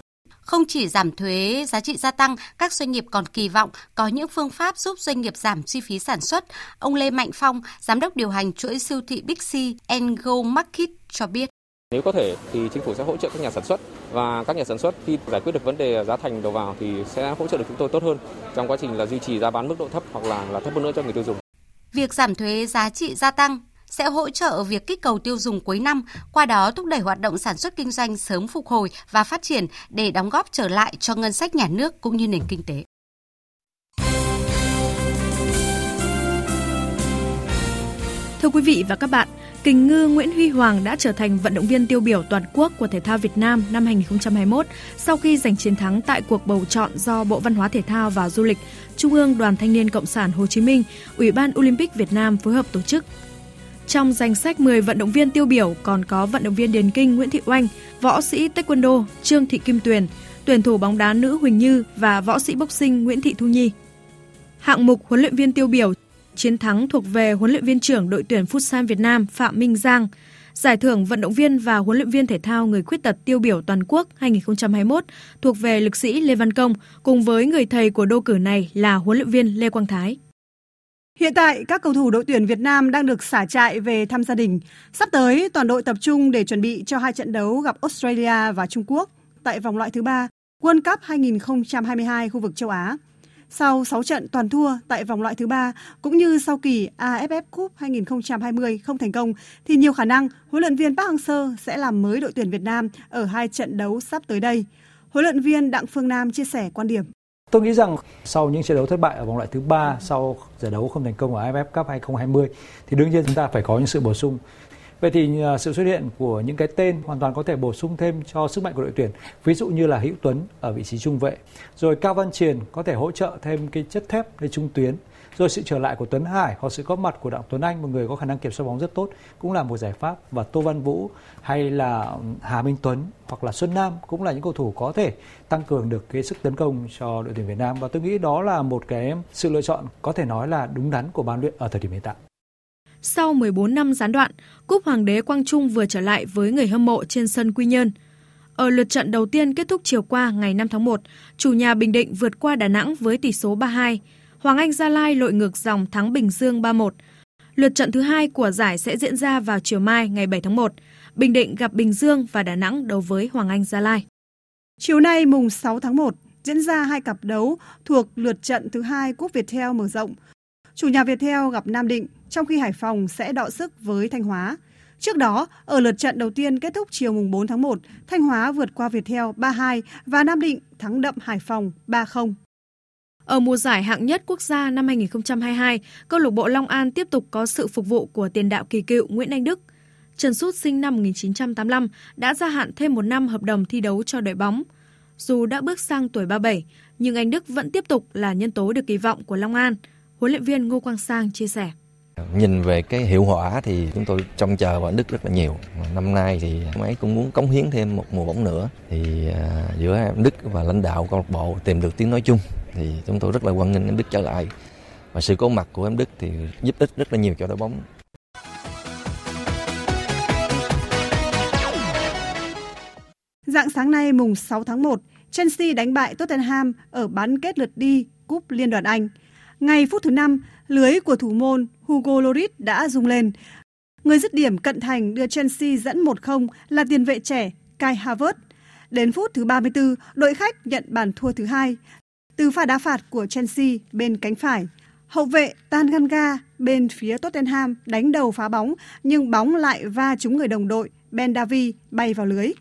Không chỉ giảm thuế giá trị gia tăng, các doanh nghiệp còn kỳ vọng có những phương pháp giúp doanh nghiệp giảm chi phí sản xuất. Ông Lê Mạnh Phong, giám đốc điều hành chuỗi siêu thị Bixi Go Market cho biết. Nếu có thể thì chính phủ sẽ hỗ trợ các nhà sản xuất và các nhà sản xuất khi giải quyết được vấn đề giá thành đầu vào thì sẽ hỗ trợ được chúng tôi tốt hơn trong quá trình là duy trì giá bán mức độ thấp hoặc là là thấp hơn nữa cho người tiêu dùng. Việc giảm thuế giá trị gia tăng sẽ hỗ trợ việc kích cầu tiêu dùng cuối năm, qua đó thúc đẩy hoạt động sản xuất kinh doanh sớm phục hồi và phát triển để đóng góp trở lại cho ngân sách nhà nước cũng như nền kinh tế. Thưa quý vị và các bạn, Kình ngư Nguyễn Huy Hoàng đã trở thành vận động viên tiêu biểu toàn quốc của thể thao Việt Nam năm 2021 sau khi giành chiến thắng tại cuộc bầu chọn do Bộ Văn hóa Thể thao và Du lịch, Trung ương Đoàn Thanh niên Cộng sản Hồ Chí Minh, Ủy ban Olympic Việt Nam phối hợp tổ chức. Trong danh sách 10 vận động viên tiêu biểu còn có vận động viên điền kinh Nguyễn Thị Oanh, võ sĩ taekwondo Trương Thị Kim Tuyền, tuyển thủ bóng đá nữ Huỳnh Như và võ sĩ boxing Nguyễn Thị Thu Nhi. Hạng mục huấn luyện viên tiêu biểu Chiến thắng thuộc về huấn luyện viên trưởng đội tuyển Futsal Việt Nam Phạm Minh Giang. Giải thưởng vận động viên và huấn luyện viên thể thao người khuyết tật tiêu biểu toàn quốc 2021 thuộc về lực sĩ Lê Văn Công cùng với người thầy của đô cử này là huấn luyện viên Lê Quang Thái. Hiện tại, các cầu thủ đội tuyển Việt Nam đang được xả trại về thăm gia đình. Sắp tới, toàn đội tập trung để chuẩn bị cho hai trận đấu gặp Australia và Trung Quốc tại vòng loại thứ ba World Cup 2022 khu vực châu Á. Sau 6 trận toàn thua tại vòng loại thứ ba cũng như sau kỳ AFF Cup 2020 không thành công thì nhiều khả năng huấn luyện viên Park Hang-seo sẽ làm mới đội tuyển Việt Nam ở hai trận đấu sắp tới đây. Huấn luyện viên Đặng Phương Nam chia sẻ quan điểm. Tôi nghĩ rằng sau những trận đấu thất bại ở vòng loại thứ ba, sau giải đấu không thành công ở AFF Cup 2020 thì đương nhiên chúng ta phải có những sự bổ sung. Vậy thì à, sự xuất hiện của những cái tên hoàn toàn có thể bổ sung thêm cho sức mạnh của đội tuyển. Ví dụ như là Hữu Tuấn ở vị trí trung vệ, rồi Cao Văn Triền có thể hỗ trợ thêm cái chất thép lên trung tuyến rồi sự trở lại của Tuấn Hải hoặc sự góp mặt của Đặng Tuấn Anh một người có khả năng kiểm soát bóng rất tốt cũng là một giải pháp và Tô Văn Vũ hay là ừ, Hà Minh Tuấn hoặc là Xuân Nam cũng là những cầu thủ có thể tăng cường được cái sức tấn công cho đội tuyển Việt Nam và tôi nghĩ đó là một cái sự lựa chọn có thể nói là đúng đắn của ban luyện ở thời điểm hiện tại. Sau 14 năm gián đoạn, Cúp Hoàng đế Quang Trung vừa trở lại với người hâm mộ trên sân Quy Nhơn. Ở lượt trận đầu tiên kết thúc chiều qua ngày 5 tháng 1, chủ nhà Bình Định vượt qua Đà Nẵng với tỷ số 3-2. Hoàng Anh Gia Lai lội ngược dòng thắng Bình Dương 3-1. Lượt trận thứ hai của giải sẽ diễn ra vào chiều mai ngày 7 tháng 1. Bình Định gặp Bình Dương và Đà Nẵng đấu với Hoàng Anh Gia Lai. Chiều nay mùng 6 tháng 1 diễn ra hai cặp đấu thuộc lượt trận thứ hai Cúp Viettel mở rộng. Chủ nhà Viettel gặp Nam Định, trong khi Hải Phòng sẽ đọ sức với Thanh Hóa. Trước đó, ở lượt trận đầu tiên kết thúc chiều mùng 4 tháng 1, Thanh Hóa vượt qua Viettel 3-2 và Nam Định thắng đậm Hải Phòng 3-0. Ở mùa giải hạng nhất quốc gia năm 2022, câu lạc bộ Long An tiếp tục có sự phục vụ của tiền đạo kỳ cựu Nguyễn Anh Đức. Trần Sút sinh năm 1985 đã gia hạn thêm một năm hợp đồng thi đấu cho đội bóng. Dù đã bước sang tuổi 37, nhưng anh Đức vẫn tiếp tục là nhân tố được kỳ vọng của Long An. Huấn luyện viên Ngô Quang Sang chia sẻ. Nhìn về cái hiệu quả thì chúng tôi trông chờ vào Đức rất là nhiều. Năm nay thì máy cũng muốn cống hiến thêm một mùa bóng nữa. Thì à, giữa Đức và lãnh đạo câu lạc bộ tìm được tiếng nói chung thì chúng tôi rất là quan nghênh em Đức trở lại và sự có mặt của em Đức thì giúp ích rất là nhiều cho đội bóng. Dạng sáng nay mùng 6 tháng 1, Chelsea đánh bại Tottenham ở bán kết lượt đi Cúp Liên đoàn Anh. ngày phút thứ 5, lưới của thủ môn Hugo Lloris đã rung lên. Người dứt điểm cận thành đưa Chelsea dẫn 1-0 là tiền vệ trẻ Kai Havertz. Đến phút thứ 34, đội khách nhận bàn thua thứ hai từ pha đá phạt của Chelsea bên cánh phải. Hậu vệ Tanganga bên phía Tottenham đánh đầu phá bóng nhưng bóng lại va trúng người đồng đội Ben Davi bay vào lưới.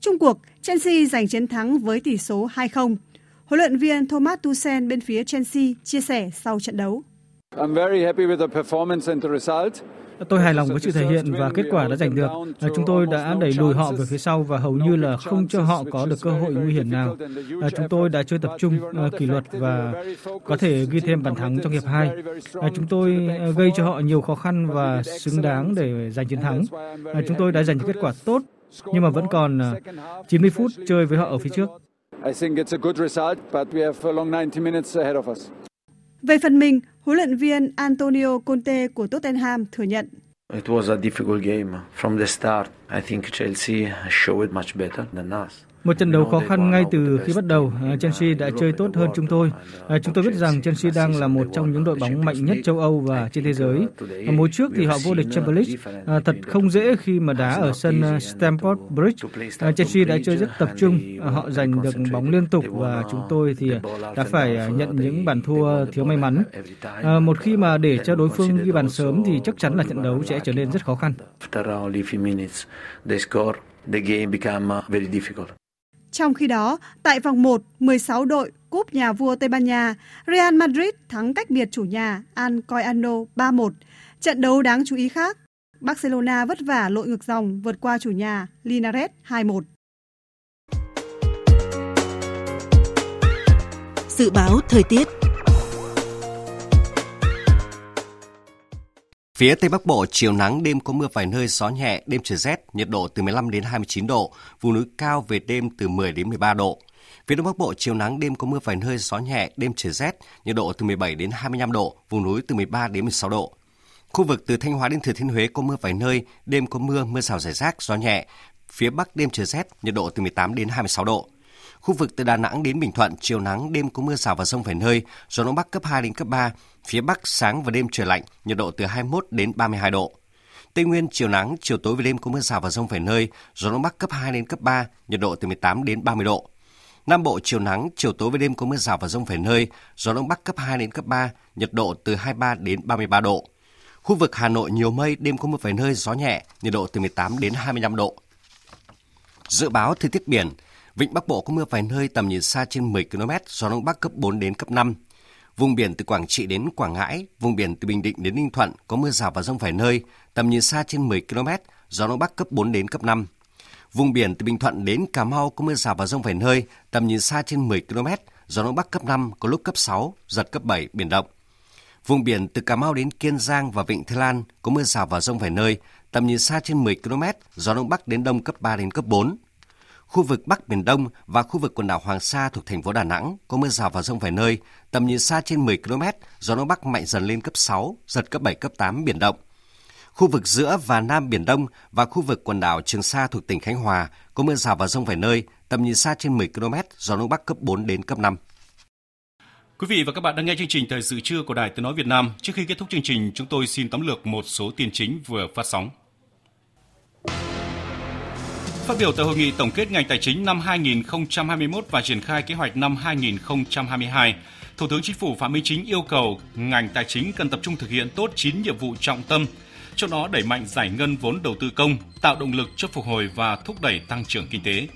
Trung cuộc, Chelsea giành chiến thắng với tỷ số 2-0. Huấn luyện viên Thomas Tuchel bên phía Chelsea chia sẻ sau trận đấu. I'm very happy with the performance and the result. Tôi hài lòng với sự thể hiện và kết quả đã giành được. Chúng tôi đã đẩy lùi họ về phía sau và hầu như là không cho họ có được cơ hội nguy hiểm nào. Chúng tôi đã chơi tập trung, kỷ luật và có thể ghi thêm bàn thắng trong hiệp 2. Chúng tôi gây cho họ nhiều khó khăn và xứng đáng để giành chiến thắng. Chúng tôi đã giành kết quả tốt nhưng mà vẫn còn 90 phút chơi với họ ở phía trước. Về phần mình, huấn luyện viên Antonio Conte của Tottenham thừa nhận. It was a difficult game from the start. I think Chelsea showed much better than us. Một trận đấu khó khăn ngay từ khi bắt đầu. À, Chelsea đã chơi tốt hơn chúng tôi. À, chúng tôi biết rằng Chelsea đang là một trong những đội bóng mạnh nhất châu Âu và trên thế giới. À, mùa trước thì họ vô địch Champions League. Thật không dễ khi mà đá ở sân Stamford Bridge. Chelsea đã chơi rất tập trung. Họ giành được bóng liên tục và chúng tôi thì đã phải nhận những bàn thua thiếu may mắn. Một khi mà để cho đối phương ghi bàn sớm thì chắc chắn là trận đấu sẽ trở nên rất khó khăn. The game become uh, very difficult. Trong khi đó, tại vòng 1, 16 đội Cúp Nhà vua Tây Ban Nha, Real Madrid thắng cách biệt chủ nhà Alcoyano 3-1. Trận đấu đáng chú ý khác, Barcelona vất vả lội ngược dòng vượt qua chủ nhà Linares 2-1. Dự báo thời tiết Phía Tây Bắc Bộ, chiều nắng, đêm có mưa vài nơi, gió nhẹ, đêm trời rét, nhiệt độ từ 15 đến 29 độ, vùng núi cao về đêm từ 10 đến 13 độ. Phía Đông Bắc Bộ, chiều nắng, đêm có mưa vài nơi, gió nhẹ, đêm trời rét, nhiệt độ từ 17 đến 25 độ, vùng núi từ 13 đến 16 độ. Khu vực từ Thanh Hóa đến Thừa Thiên Huế có mưa vài nơi, đêm có mưa, mưa rào rải rác, gió nhẹ. Phía Bắc đêm trời rét, nhiệt độ từ 18 đến 26 độ. Khu vực từ Đà Nẵng đến Bình Thuận, chiều nắng, đêm có mưa rào và rông vài nơi, gió đông bắc cấp 2 đến cấp 3, phía Bắc sáng và đêm trời lạnh, nhiệt độ từ 21 đến 32 độ. Tây Nguyên chiều nắng, chiều tối và đêm có mưa rào và rông vài nơi, gió đông bắc cấp 2 đến cấp 3, nhiệt độ từ 18 đến 30 độ. Nam Bộ chiều nắng, chiều tối và đêm có mưa rào và rông vài nơi, gió đông bắc cấp 2 đến cấp 3, nhiệt độ từ 23 đến 33 độ. Khu vực Hà Nội nhiều mây, đêm có mưa vài nơi, gió nhẹ, nhiệt độ từ 18 đến 25 độ. Dự báo thời tiết biển, Vịnh Bắc Bộ có mưa vài nơi tầm nhìn xa trên 10 km, gió đông bắc cấp 4 đến cấp 5. Vùng biển từ Quảng Trị đến Quảng Ngãi, vùng biển từ Bình Định đến Ninh Thuận có mưa rào và rông vài nơi, tầm nhìn xa trên 10 km, gió Đông Bắc cấp 4 đến cấp 5. Vùng biển từ Bình Thuận đến Cà Mau có mưa rào và rông vài nơi, tầm nhìn xa trên 10 km, gió Đông Bắc cấp 5, có lúc cấp 6, giật cấp 7, biển động. Vùng biển từ Cà Mau đến Kiên Giang và Vịnh Thái Lan có mưa rào và rông vài nơi, tầm nhìn xa trên 10 km, gió Đông Bắc đến Đông cấp 3 đến cấp 4. Khu vực Bắc Biển Đông và khu vực quần đảo Hoàng Sa thuộc thành phố Đà Nẵng có mưa rào và rông vài nơi, tầm nhìn xa trên 10 km, gió Đông Bắc mạnh dần lên cấp 6, giật cấp 7, cấp 8, biển động. Khu vực giữa và Nam Biển Đông và khu vực quần đảo Trường Sa thuộc tỉnh Khánh Hòa có mưa rào và rông vài nơi, tầm nhìn xa trên 10 km, gió Đông Bắc cấp 4 đến cấp 5. Quý vị và các bạn đang nghe chương trình Thời sự trưa của Đài Tiếng Nói Việt Nam. Trước khi kết thúc chương trình, chúng tôi xin tóm lược một số tin chính vừa phát sóng. Phát biểu tại hội nghị tổng kết ngành tài chính năm 2021 và triển khai kế hoạch năm 2022, Thủ tướng Chính phủ Phạm Minh Chính yêu cầu ngành tài chính cần tập trung thực hiện tốt 9 nhiệm vụ trọng tâm, trong đó đẩy mạnh giải ngân vốn đầu tư công, tạo động lực cho phục hồi và thúc đẩy tăng trưởng kinh tế.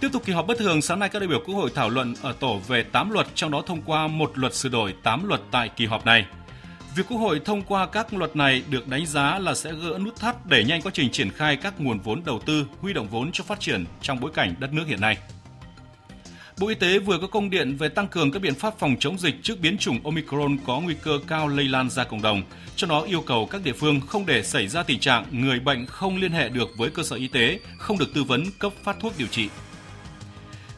Tiếp tục kỳ họp bất thường, sáng nay các đại biểu Quốc hội thảo luận ở tổ về 8 luật, trong đó thông qua một luật sửa đổi 8 luật tại kỳ họp này. Việc Quốc hội thông qua các luật này được đánh giá là sẽ gỡ nút thắt đẩy nhanh quá trình triển khai các nguồn vốn đầu tư, huy động vốn cho phát triển trong bối cảnh đất nước hiện nay. Bộ Y tế vừa có công điện về tăng cường các biện pháp phòng chống dịch trước biến chủng Omicron có nguy cơ cao lây lan ra cộng đồng, cho đó yêu cầu các địa phương không để xảy ra tình trạng người bệnh không liên hệ được với cơ sở y tế, không được tư vấn cấp phát thuốc điều trị.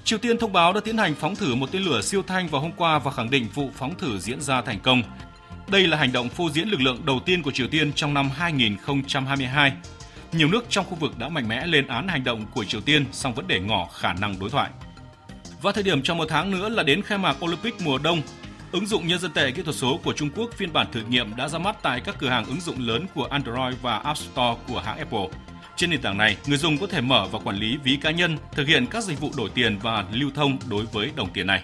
Triều Tiên thông báo đã tiến hành phóng thử một tên lửa siêu thanh vào hôm qua và khẳng định vụ phóng thử diễn ra thành công. Đây là hành động phô diễn lực lượng đầu tiên của Triều Tiên trong năm 2022. Nhiều nước trong khu vực đã mạnh mẽ lên án hành động của Triều Tiên, song vẫn để ngỏ khả năng đối thoại. Và thời điểm trong một tháng nữa là đến khai mạc Olympic mùa đông, ứng dụng nhân dân tệ kỹ thuật số của Trung Quốc phiên bản thử nghiệm đã ra mắt tại các cửa hàng ứng dụng lớn của Android và App Store của hãng Apple. Trên nền tảng này, người dùng có thể mở và quản lý ví cá nhân, thực hiện các dịch vụ đổi tiền và lưu thông đối với đồng tiền này.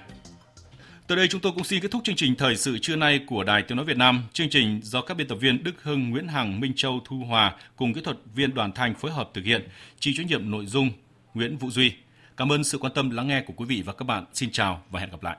Từ đây chúng tôi cũng xin kết thúc chương trình thời sự trưa nay của Đài Tiếng nói Việt Nam. Chương trình do các biên tập viên Đức Hưng, Nguyễn Hằng, Minh Châu, Thu Hòa cùng kỹ thuật viên Đoàn Thành phối hợp thực hiện, chịu trách nhiệm nội dung Nguyễn Vũ Duy. Cảm ơn sự quan tâm lắng nghe của quý vị và các bạn. Xin chào và hẹn gặp lại.